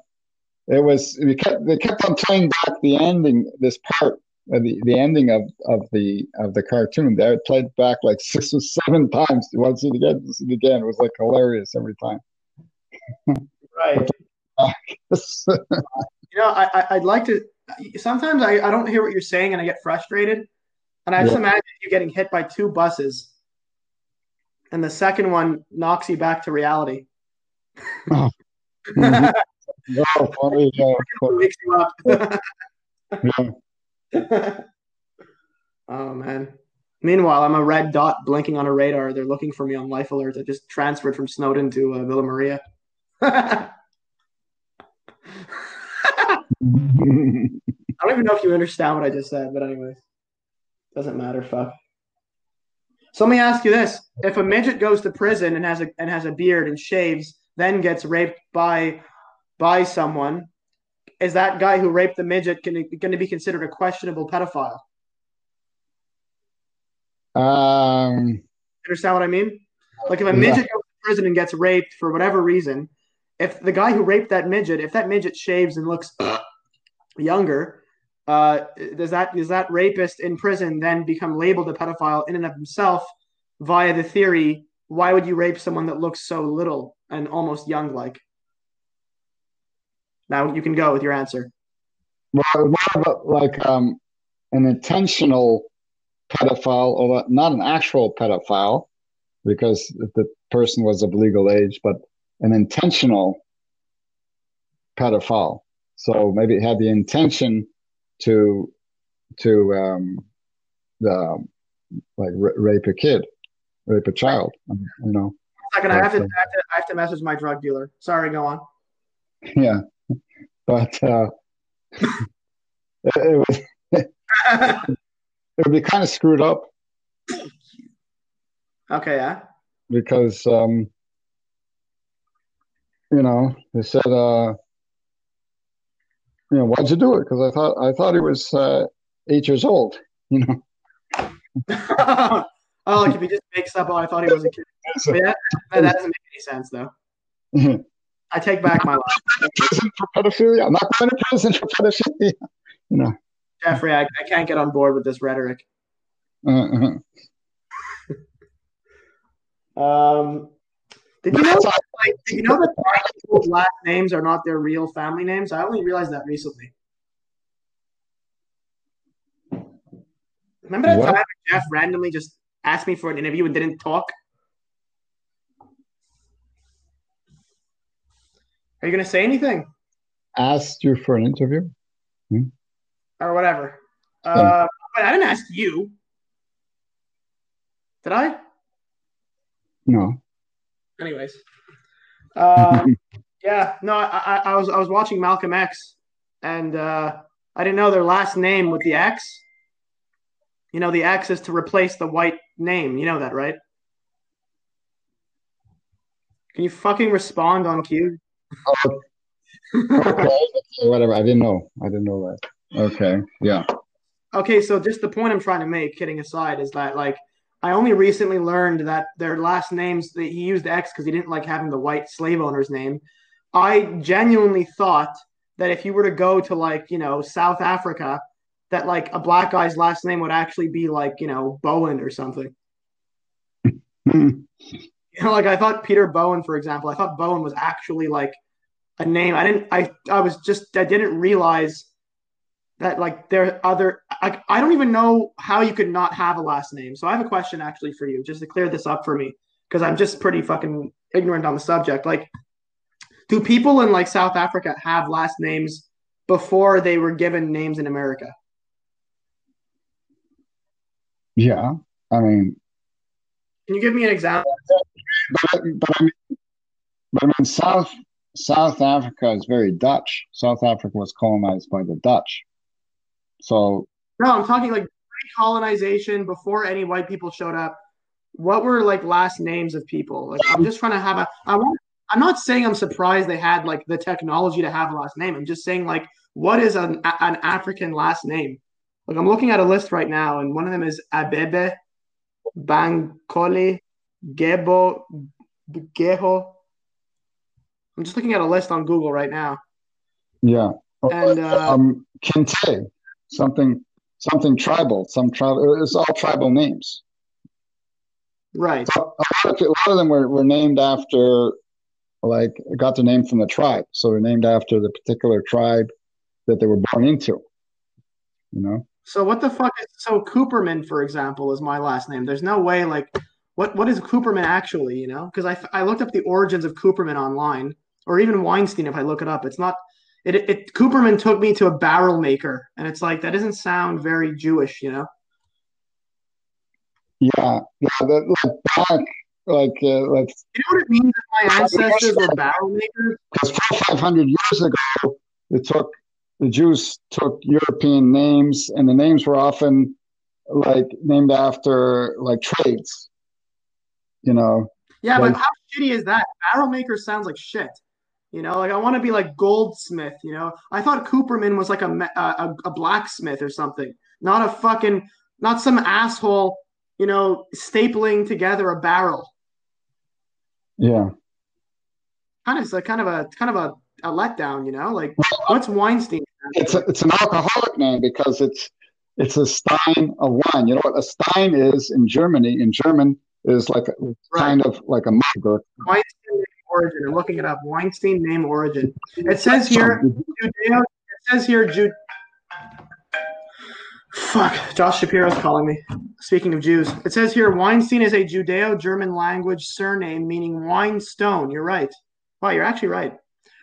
it was we kept they kept on playing back the ending, this part, the the ending of of the of the cartoon. They played back like (laughs) six or seven times. You want to see it again? See it again. It was like hilarious every time. Right. (laughs) You know, I, I I'd like to. Sometimes I, I don't hear what you're saying and I get frustrated, and I just Yeah. imagine you getting hit by two buses, and the second one knocks you back to reality. (laughs) oh, funny, yeah, funny, yeah. (laughs) oh man. Meanwhile, I'm a red dot blinking on a radar. They're looking for me on life alert. I just transferred from Snowdon to uh, Villa Maria. (laughs) I don't even know if you understand what I just said, but anyways, doesn't matter. Fuck. So let me ask you this: If a midget goes to prison and has a and has a beard and shaves, then gets raped by by someone, is that guy who raped the midget going to be considered a questionable pedophile? um, Understand what I mean? Like if a Yeah. midget goes to prison and gets raped for whatever reason, if the guy who raped that midget, if that midget shaves and looks (clears throat) younger, uh, does that does that rapist in prison then become labeled a pedophile in and of himself via the theory? Why would you rape someone that looks so little and almost young like? Now you can go with your answer. well, more of a- like um, an intentional pedophile, or not an actual pedophile, because the person was of legal age, but an intentional pedophile. So maybe it had the intention to to um, the like ra- rape a kid, rape a child. You know, Second, I have to, I have to I have to message my drug dealer. Sorry, go on. (laughs) yeah. But uh, it, was (laughs) it would be kind of screwed up okay, yeah. because um, you know they said uh, you know why'd you do it because i thought i thought he was uh, eight years old (laughs) you know (laughs) Oh, like if he just makes up, oh, I thought he was a kid. But yeah, that doesn't make any sense, though. I take back my life. prison for pedophilia. I'm not going to prison for pedophilia. You know. Jeffrey, I, I can't get on board with this rhetoric. Uh-uh. Um, did you know, like, did you know that people's last names are not their real family names? I only realized that recently. Remember that What? time Jeff randomly just asked me for an interview and didn't talk? Are you gonna say anything Asked you for an interview. or whatever? Uh, but I didn't ask you. Did I? No. Anyways, um, (laughs) yeah, no, I, I, I was I was watching Malcolm X, and uh, I didn't know their last name with the X. You know, the X is to replace the white name. You know that, right? Can you fucking respond on cue? Okay. Whatever. I didn't know. I didn't know that. Okay. Yeah. Okay, so just the point I'm trying to make, kidding aside, is that like I only recently learned that their last names that he used X because he didn't like having the white slave owner's name. I genuinely thought that if you were to go to like you know South Africa, that like a black guy's last name would actually be like you know Bowen or something. (laughs) You (laughs) know, like I thought Peter Bowen, for example, I thought Bowen was actually like a name. I didn't. I I was just I didn't realize that like there are other. Like I don't even know how you could not have a last name. So I have a question actually for you, just to clear this up for me, because I'm just pretty fucking ignorant on the subject. Like, do people in like South Africa have last names before they were given names in America? Yeah. I mean, Can you give me an example? But, but I mean, but I mean, South South Africa is very Dutch. South Africa was colonized by the Dutch. So No, I'm talking like pre-colonization before any white people showed up. What were like last names of people? Like I'm just trying to have a I want I'm not saying I'm surprised they had like the technology to have a last name. I'm just saying like what is an an African last name? Like I'm looking at a list right now and one of them is Abebe, Bankole, Gebo, Geho. I'm just looking at a list on Google right now. yeah. And uh, um Kente, something something tribal, some tribal it's all tribal names. right. So a lot of, a lot of them were, were named after like got their name from the tribe. So they're named after the particular tribe that they were born into. You know? So what the fuck is so Cooperman, for example, is my last name. There's no way like what what is Cooperman actually, you know? Because I, I looked up the origins of Cooperman online, or even Weinstein if I look it up. It's not it, it Cooperman took me to a barrel maker, and it's like that doesn't sound very Jewish, you know? Yeah, yeah. That, like back, like uh, like You know what it means that my ancestors were barrel makers? because four five hundred years ago, it took the Jews took European names, and the names were often like named after like trades. You know, Yeah, Like- but how shitty is that? Barrel maker sounds like shit. You know, like I want to be like goldsmith. You know, I thought Cooperman was like a, uh, a a blacksmith or something, not a fucking, not some asshole. You know, stapling together a barrel. yeah. Kind of, a kind of a kind of a, a letdown. You know, like what's Weinstein? It's a, it's an alcoholic name because it's it's a stein of wine. You know what a stein is in Germany? In German is like a, kind of like a or Weinstein name origin. I'm looking it up. Weinstein name origin. It says here Judeo. It says here Jude. Fuck, Josh Shapiro's calling me. Speaking of Jews, it says here Weinstein is a Judeo-German language surname meaning wine stone. You're right. Wow, you're actually right.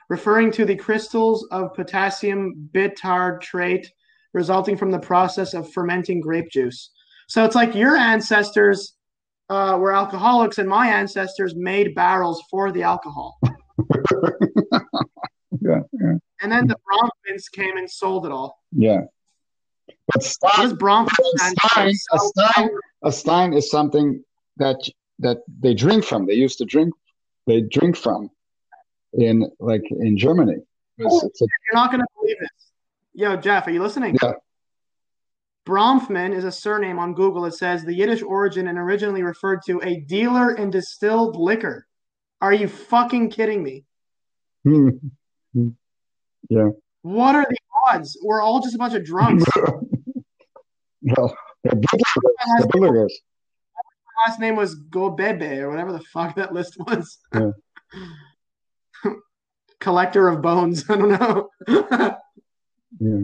Referring to the crystals of potassium bitartrate resulting from the process of fermenting grape juice. So it's like your ancestors uh, were alcoholics, and my ancestors made barrels for the alcohol. (laughs) yeah, yeah, And then the Brahmins came and sold it all. yeah. But stein, a stein, a stein, a stein is something that that they drink from. They used to drink. They drink from in like in Germany. It's, it's a, You're not going to believe this. Yo, Jeff, are you listening? Yeah. Bronfman is a surname on Google. It says the Yiddish origin and originally referred to a dealer in distilled liquor. Are you fucking kidding me? (laughs) yeah. What are the odds? We're all just a bunch of drunks. (laughs) well, the bootleggers. last name was Gobebe or whatever the fuck that list was. Yeah. (laughs) Collector of bones. I don't know. Yeah.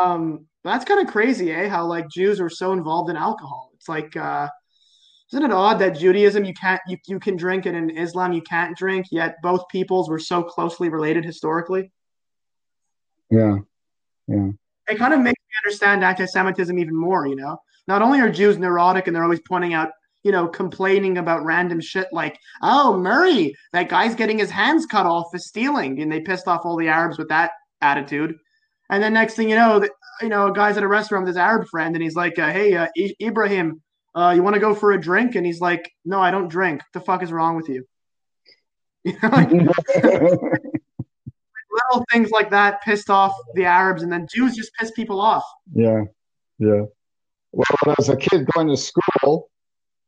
um, that's kind of crazy, eh? How like Jews are so involved in alcohol. It's like, uh, isn't it odd that Judaism you can't you, you can drink and in Islam you can't drink, yet both peoples were so closely related historically? Yeah. Yeah. It kind of makes me understand anti-Semitism even more. You know, not only are Jews neurotic and they're always pointing out, you know, complaining about random shit like, "Oh, Murray, that guy's getting his hands cut off for stealing," and they pissed off all the Arabs with that attitude. And then next thing you know, that you know, a guy's at a restaurant with his Arab friend, and he's like, uh, "Hey, uh, I- Ibrahim, uh, you want to go for a drink?" And he's like, "No, I don't drink. What the fuck is wrong with you?" (laughs) You know, like, (laughs) little things like that pissed off the Arabs, and then Jews just piss people off. yeah. Yeah. Well, when I was a kid going to school,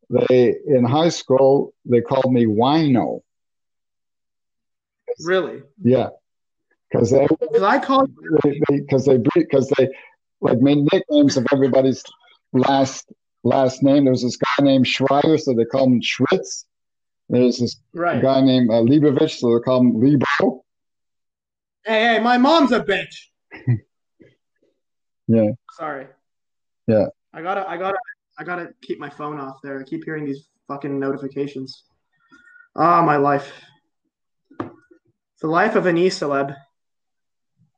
they in high school they called me Wino. Really, Yeah. Because they (laughs) because I call because they because they like made nicknames of everybody's last last name. There was this guy named Schreier, so they called him Schritz. There's this right. guy named uh, Leibovich, so they call him Lebo. Hey, hey, my mom's a bitch. (laughs) Yeah. Sorry. Yeah. I gotta, I gotta, I gotta keep my phone off there. I keep hearing these fucking notifications. Ah, my life. The life of an e-celeb.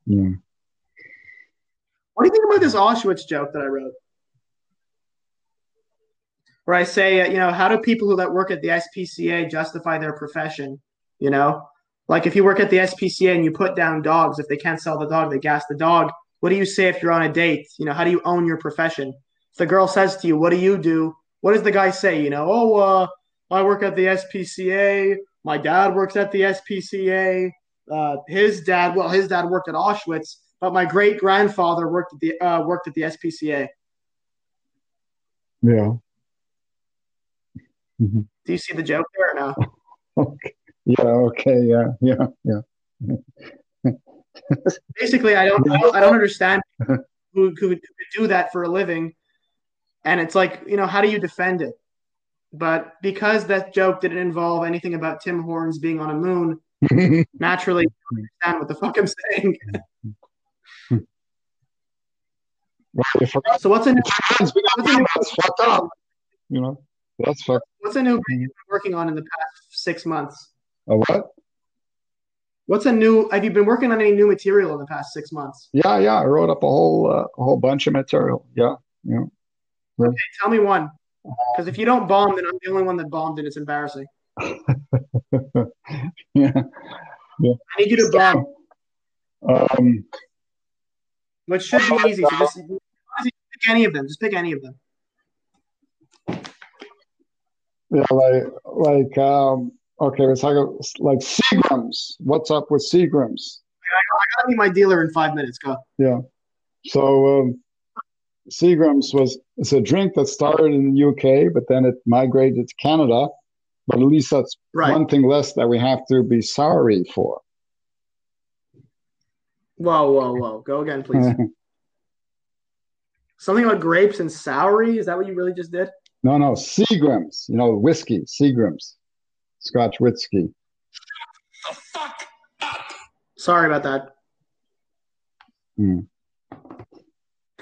Yeah. What do you think about this Auschwitz joke that I wrote? Where I say, uh, you know, how do people who that work at the SPCA justify their profession? You know, like if you work at the SPCA and you put down dogs, if they can't sell the dog, they gas the dog. What do you say if you're on a date? You know, how do you own your profession? If the girl says to you, "What do you do?" What does the guy say? You know, oh, uh, I work at the SPCA. My dad works at the SPCA. Uh, his dad, well, his dad worked at Auschwitz, but my great grandfather worked at the uh, worked at the SPCA. Yeah. Mhm. Do you see the joke there or no? (laughs) Okay. Yeah. Okay. Yeah. Yeah. Yeah. (laughs) Basically, I don't, I don't, I don't understand (laughs) who, who could do that for a living, and it's like, you know, how do you defend it? But because that joke didn't involve anything about Tim Horns being on a moon, (laughs) naturally, understand what the fuck I'm saying. Well, you forgot. So what's a new, Friends, we got that's fucked up. You know, that's fucked. what's a new you've been working on in the past six months? A what? What's a new? Have you been working on any new material in the past six months? Yeah. Yeah. I wrote up a whole uh, a whole bunch of material. Yeah. Yeah. Okay, tell me one. Because if you don't bomb, then I'm the only one that bombed, and it's embarrassing. (laughs) yeah. yeah. I need you to bomb, Um, which should be easy. So just pick any of them. Just pick any of them. yeah, like like um, okay, let's talk about, like Seagrams. What's up with Seagrams? I gotta be my dealer in five minutes. Go. Yeah. So um, Seagrams was it's a drink that started in the UK, but then it migrated to Canada. But at least that's Right. one thing less that we have to be sorry for. Whoa, whoa, whoa. Go again, please. (laughs) Something about grapes and soury. Is that what you really just did? no, no, Seagrams. You know, whiskey, Seagrams, Scotch whiskey. The fuck up! Sorry about that. Mm.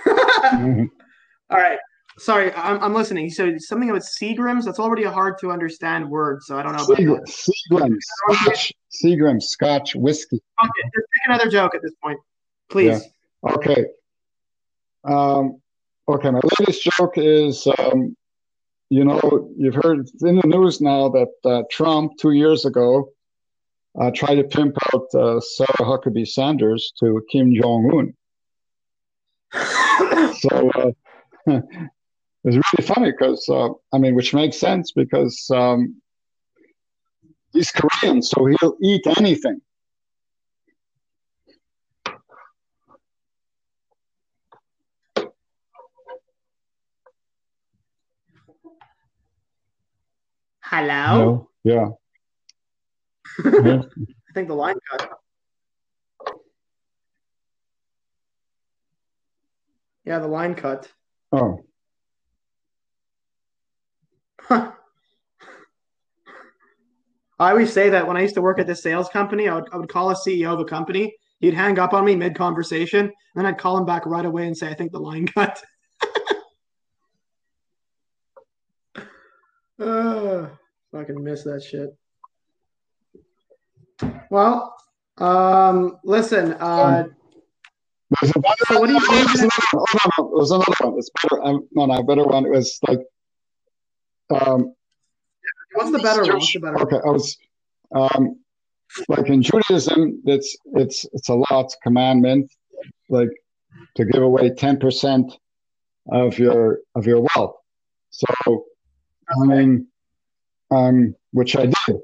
(laughs) All right. Sorry, I'm, I'm listening. So something about Seagrams. That's already a hard to understand word. So I don't know about Seagram, Scotch, Seagrams, Scotch whiskey. Okay, just pick another joke at this point, please. Okay. Um, okay, my latest joke is, um, you know, you've heard in the news now that uh, Trump two years ago uh, tried to pimp out uh, Sarah Huckabee Sanders to Kim Jong Un. (laughs) So uh, (laughs) it's really funny because uh, I mean, which makes sense because um, he's Korean, so he'll eat anything. Hello. Hello? Yeah. (laughs) yeah. I think the line cut. Yeah, the line cut. Oh. I always say that when I used to work at this sales company, I would, I would call a CEO of a company. He'd hang up on me mid conversation, and then I'd call him back right away and say, I think the line (laughs) cut. uh, fucking miss that shit. Well, um, listen, uh, There's So what do you There's another, there's another one. It's better. Um, no, no, better one. It was like, um, what's the better one? What's the better one? okay. I was, um, like in Judaism, it's it's it's a law, it's a commandment, like to give away ten percent of your of your wealth. So, I mean, um, which I did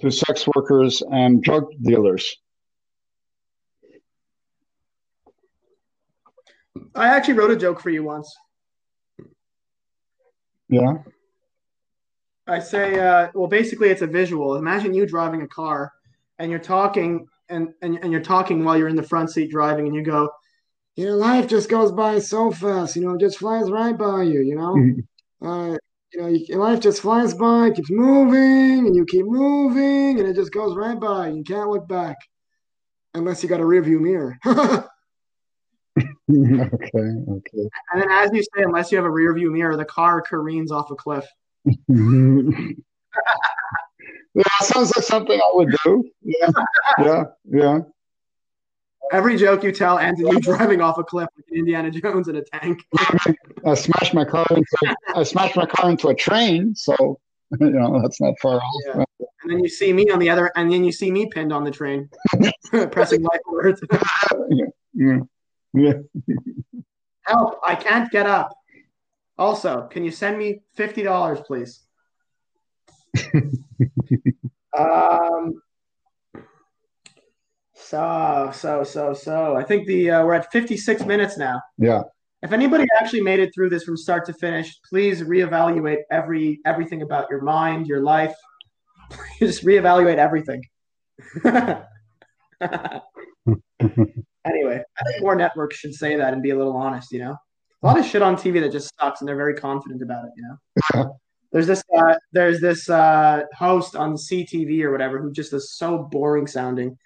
to sex workers and drug dealers. I actually wrote a joke for you once. Yeah. I say, uh, well, basically, it's a visual. Imagine you driving a car, and you're talking, and, and and you're talking while you're in the front seat driving, and you go, "Your life just goes by so fast, you know, it just flies right by you, you know. (laughs) Uh, you know, your life just flies by, keeps moving, and you keep moving, and it just goes right by. You can't look back unless you got a rearview mirror." (laughs) (laughs) and okay. And then, as you say, unless you have a rearview mirror, the car careens off a cliff. Mm-hmm. (laughs) yeah, sounds like something I would do. Yeah, yeah, yeah. Every joke you tell ends in you driving off a cliff with Indiana Jones in a tank. (laughs) I smashed my car into I smashed my car into a train, so (laughs) you know that's not far off. Yeah. And then you see me on the other, and then you see me pinned on the train, pressing life alert. Yeah, yeah. Help! I can't get up. Also, can you send me fifty dollars, please? (laughs) um. So so so so. I think the uh, we're at fifty six minutes now. yeah. If anybody actually made it through this from start to finish, please reevaluate every everything about your mind, your life. (laughs) Just reevaluate everything. (laughs) anyway, I think more networks should say that and be a little honest. You know, a lot of shit on TV that just sucks, and they're very confident about it. You know, there's this uh, there's this uh, host on CTV or whatever who just is so boring sounding.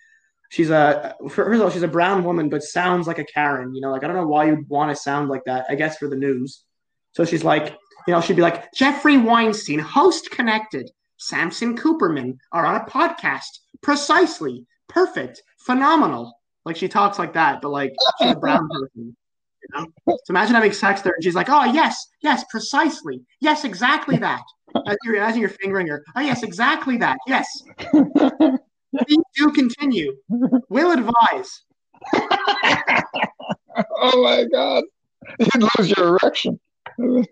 She's a first of all, she's a brown woman, but sounds like a Karen. You know, like I don't know why you'd want to sound like that. I guess for the news. So she's like, you know, she'd be like, Jeffrey Weinstein, host connected. Samson Cooperman are on a podcast. Precisely, perfect, phenomenal. Like she talks like that, but like she's a brown (laughs) person. You know? So imagine having sex there, and she's like, "Oh yes, yes, precisely, yes, exactly that." (laughs) As you're, as you're fingering her, "Oh yes, exactly that, yes." Please do continue. Will advise. (laughs) Oh my God, you'd lose your erection. Well,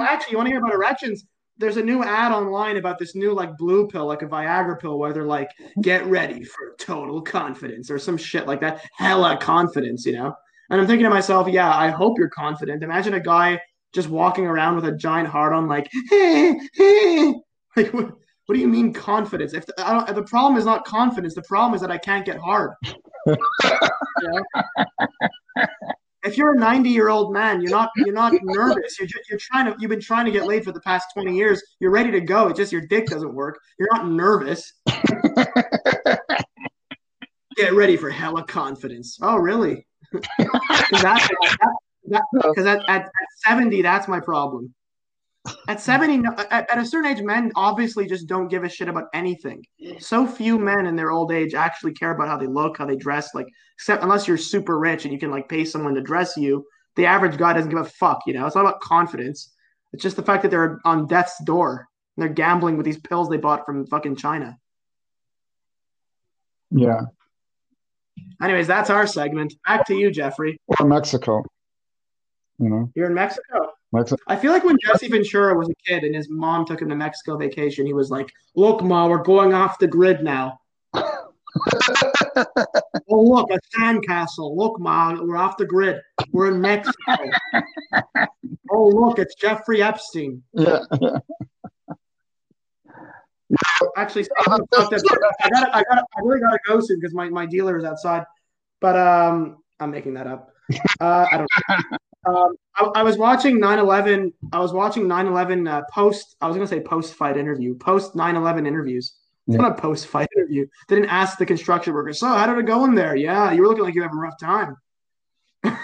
actually, you want to hear about erections? There's a new ad online about this new like blue pill, like a Viagra pill, where they're like, "Get ready for total confidence" or some shit like that. Hella confidence, you know. And I'm thinking to myself, yeah, I hope you're confident. Imagine a guy just walking around with a giant heart on, like, hey, (laughs) hey. like what, what do you mean confidence? If the, I don't, the problem is not confidence, the problem is that I can't get hard. (laughs) You know? If you're a 90 year old man, you're not you're not nervous. You're just, you're trying to you've been trying to get laid for the past 20 years. You're ready to go. It's just your dick doesn't work. You're not nervous. (laughs) Get ready for hella confidence. Oh, really? Because that's because oh. at, at, at 70, that's my problem. At 70, no- at, at a certain age, men obviously just don't give a shit about anything. So few men in their old age actually care about how they look, how they dress. Like, except unless you're super rich and you can like pay someone to dress you, the average guy doesn't give a fuck. You know, it's not about confidence. It's just the fact that they're on death's door and they're gambling with these pills they bought from fucking China. yeah, Anyways, that's our segment. Back to you, Jeffrey. or Mexico. You know, You're in Mexico. Mexico. I feel like when Jesse Ventura was a kid and his mom took him to Mexico vacation, he was like, "Look, ma, we're going off the grid now. (laughs) oh, look, a sandcastle. Look, ma, we're off the grid. We're in Mexico. (laughs) oh, look, it's Jeffrey Epstein. Yeah, Actually, speaking of fucked up I got I got I really gotta go soon because my, my dealer is outside. But um, I'm making that up. Uh, I don't. know. (laughs) Um, I, I was watching 9/11. I was watching 9/11 uh, post. I was gonna say post fight interview, post 9/11 interviews. It's Yeah. not a post fight interview. They didn't ask the construction workers. So how did it go in there? Yeah, you were looking like you were having a rough time. (laughs)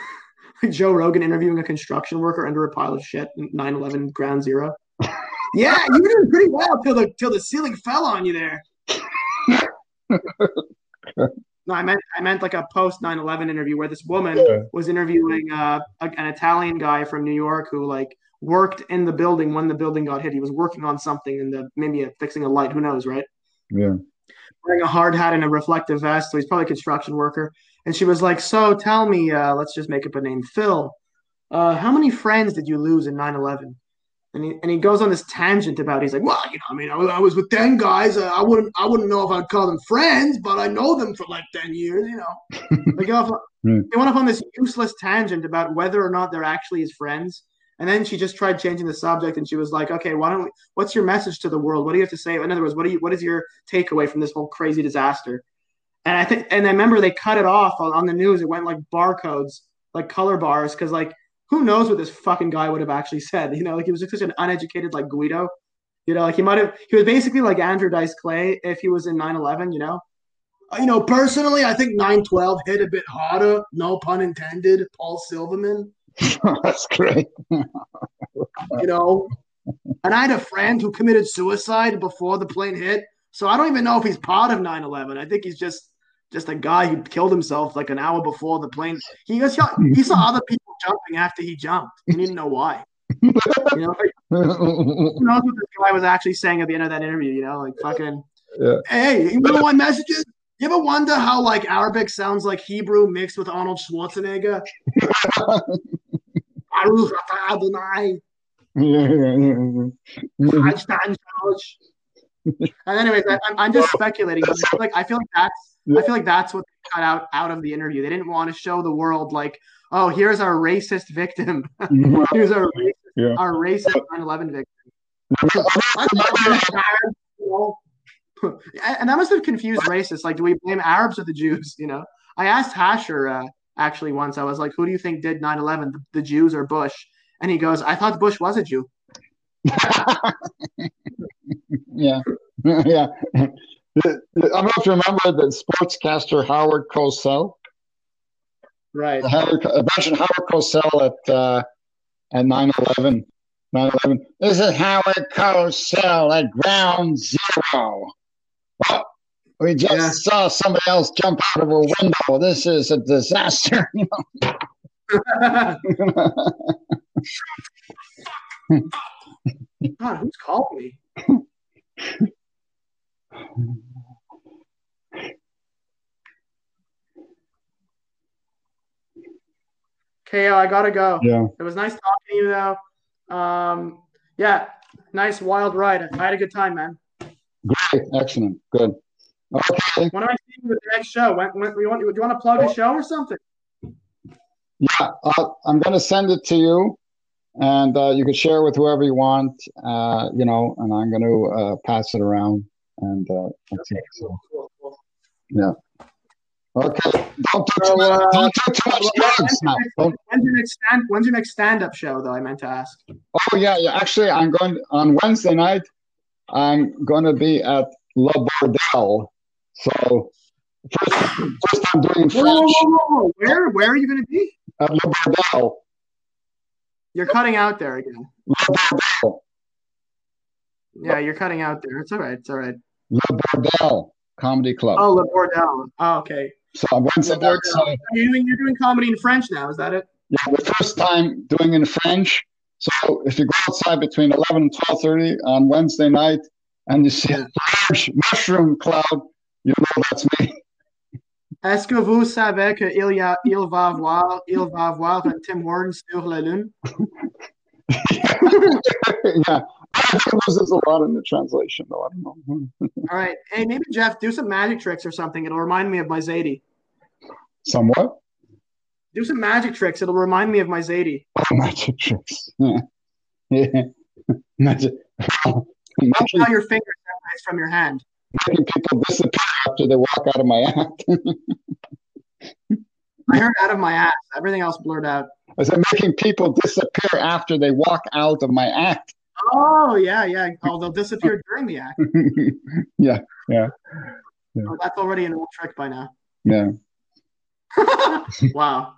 like Joe Rogan interviewing a construction worker under a pile of shit. 9/11 Ground Zero. Yeah, you were doing pretty well till the till the ceiling fell on you there. (laughs) no, I meant I meant like a post 9/11 interview where this woman Yeah. was interviewing uh, a, an Italian guy from New York who like worked in the building when the building got hit. He was working on something and the maybe a, fixing a light. Who knows, right? Yeah. Wearing a hard hat and a reflective vest, so he's probably a construction worker. And she was like, "So tell me, uh, let's just make up a name, Phil. Uh, how many friends did you lose in 9/11?" And he, and he goes on this tangent about he's like, well, you know, I mean, I, was- I was with ten guys. Uh, I wouldn't I wouldn't know if I'd call them friends, but I know them for like ten years. You know, (laughs) they go off. Hmm. They went off on this useless tangent about whether or not they're actually his friends. And then she just tried changing the subject, and she was like, "Okay, why don't we? What's your message to the world? What do you have to say? In other words, what do you? What is your takeaway from this whole crazy disaster?" And I think, and I remember they cut it off on, on the news. It went like barcodes, like color bars, because like who knows what this fucking guy would have actually said? You know, like he was just such an uneducated like Guido. You know, like he might have. He was basically like Andrew Dice Clay if he was in 9/11. You know, Uh, you know, personally, I think 9/12 hit a bit harder. No pun intended. Paul Silverman. (laughs) That's great. (laughs) You know, and I had a friend who committed suicide before the plane hit. So I don't even know if he's part of 9/11. I think he's just just a guy who killed himself like an hour before the plane. He just, he saw other people jumping after he jumped. He didn't know why. You know, (laughs) who knows what this guy was actually saying at the end of that interview? You know, like fucking. Yeah. Hey, you know what messages? You ever wonder how like Arabic sounds like Hebrew mixed with Arnold Schwarzenegger? (laughs) Baruch atah Adonai. Einstein College. And anyways, I, I'm, I'm just speculating. I feel like I feel like that's I feel like that's what they cut out out of the interview. They didn't want to show the world like, oh, here's our racist victim. (laughs) here's our racist, Yeah. our racist 9/11 victim. (laughs) I thought, you know, and that must have confused racists. Like, do we blame Arabs or the Jews? You know, I asked Hasher uh, actually once. I was like, who do you think did 9/11, the, the Jews or Bush? And he goes, I thought Bush was a Jew. (laughs) yeah, yeah. I don't know if you remember the sportscaster Howard Cosell. Right. Howard, imagine Howard Cosell at uh, at 9/11. 9/11. This is Howard Cosell at Ground Zero. Well, we just Yeah. saw somebody else jump out of a window. This is a disaster. You (laughs) know? (laughs) God, who's calling me? KO, I gotta go. yeah. It was nice talking to you, though. Um, yeah, nice wild ride. I had a good time, man. Great. Excellent. Good. Okay. When am I seeing you at the next show? When, when, you want, do you want to plug a show or something? Yeah, uh, I'm going to send it to you, and uh, you can share with whoever you want. Uh, you know, and I'm going to uh, pass it around, and uh, that's it. So, Cool, cool. yeah. Okay. Don't do too, So, much, uh, don't do too much drugs now. When's your next stand? When's your next stand-up show? Though I meant to ask. oh yeah, yeah. Actually, I'm going on Wednesday night. I'm going to be at Le Bordel. So first, first I'm doing French whoa, whoa, whoa. Where? Where are you going to be? at Le Bordel. You're cutting out there again. Le Bordel. Yeah, you're cutting out there. It's all right. It's all right. Le Bordel Comedy Club. Oh, Le Bordel. Oh, okay. So on Wednesday Le night, Bordel. so You're doing, you're doing comedy in French now. Is that it? Yeah, the first time doing in French. So if you go outside between 11 and 12.30 on Wednesday night and you see a large mushroom cloud, you know that's me. Est-ce que vous savez que il y a, il va voir, il va voir un Tim Horton sur la lune? (laughs) yeah. (laughs) There's a lot in the translation, though. I don't know. Hmm. (laughs) All right. Hey, maybe Jeff, do some magic tricks or something. It'll remind me of my Zadie. Somewhat. Do some magic tricks. It'll remind me of my Zadie. Oh, (laughs) magic tricks. Yeah. yeah. Magic. Magic. how your fingers eyes from your hand. Making people disappear after they walk out of my act. I heard out of my ass. Everything else blurred out. I said making people disappear after they walk out of my act. Oh yeah, yeah. Oh, they'll disappear (laughs) during the act. (laughs) yeah, yeah, Oh, that's already an old trick by now. yeah. (laughs) wow.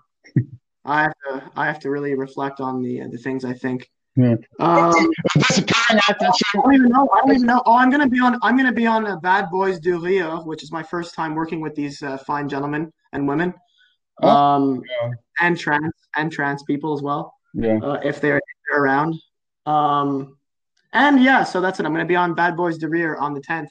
I have to I have to really reflect on the the things I think. Yeah. Um, Disappearing act. I don't even know. I don't even know. Oh, I'm gonna be on. I'm gonna be on uh, Bad Boys du Rio, which is my first time working with these uh, fine gentlemen and women, Oh, um, yeah. and trans and trans people as well, yeah. uh, if they're around. Um, and yeah, so that's it. I'm gonna be on Bad Boys du Rio on the 10th.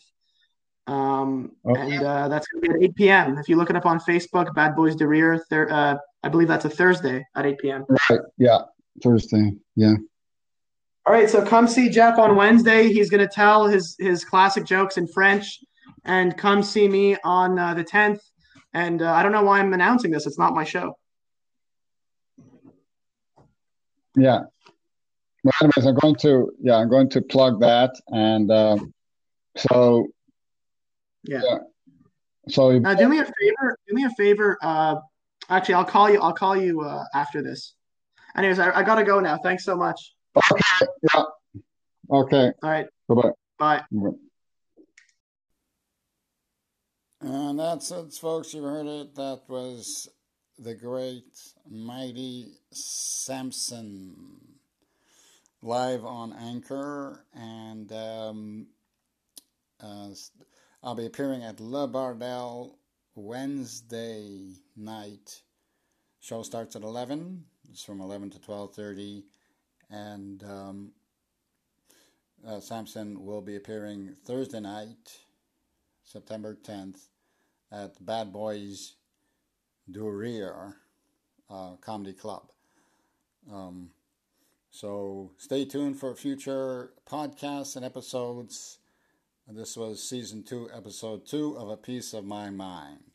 Um, Okay. and uh, that's gonna be at 8 p.m. If you look it up on Facebook, Bad Boys du Rio. Thir- uh, I believe that's a Thursday at 8 p.m. Right. Yeah. Thursday. Yeah. All right, so come see Jeff on Wednesday. He's going to tell his his classic jokes in French, and come see me on uh, the tenth. And uh, I don't know why I'm announcing this. It's not my show. Yeah. Well, anyways, I'm going to yeah, I'm going to plug that, and uh, so Yeah. Yeah. so you- Now, do me a favor. Do me a favor. Uh, actually, I'll call you. I'll call you uh, after this. Anyways, I, I gotta go now. Thanks so much. okay, yeah, okay, All right, bye bye. bye. And that's it, folks. You heard it. That was the great, mighty Samson live on Anchor. And um, uh, I'll be appearing at Le Bordel Wednesday night. Show starts at 11. It's from 11 to 12.30. And um, uh, Samson will be appearing Thursday night. September 10th at Bad Boys du uh, Comedy Club. Um, so stay tuned for future podcasts and episodes. This was season two, episode two of A Piece of My Mind.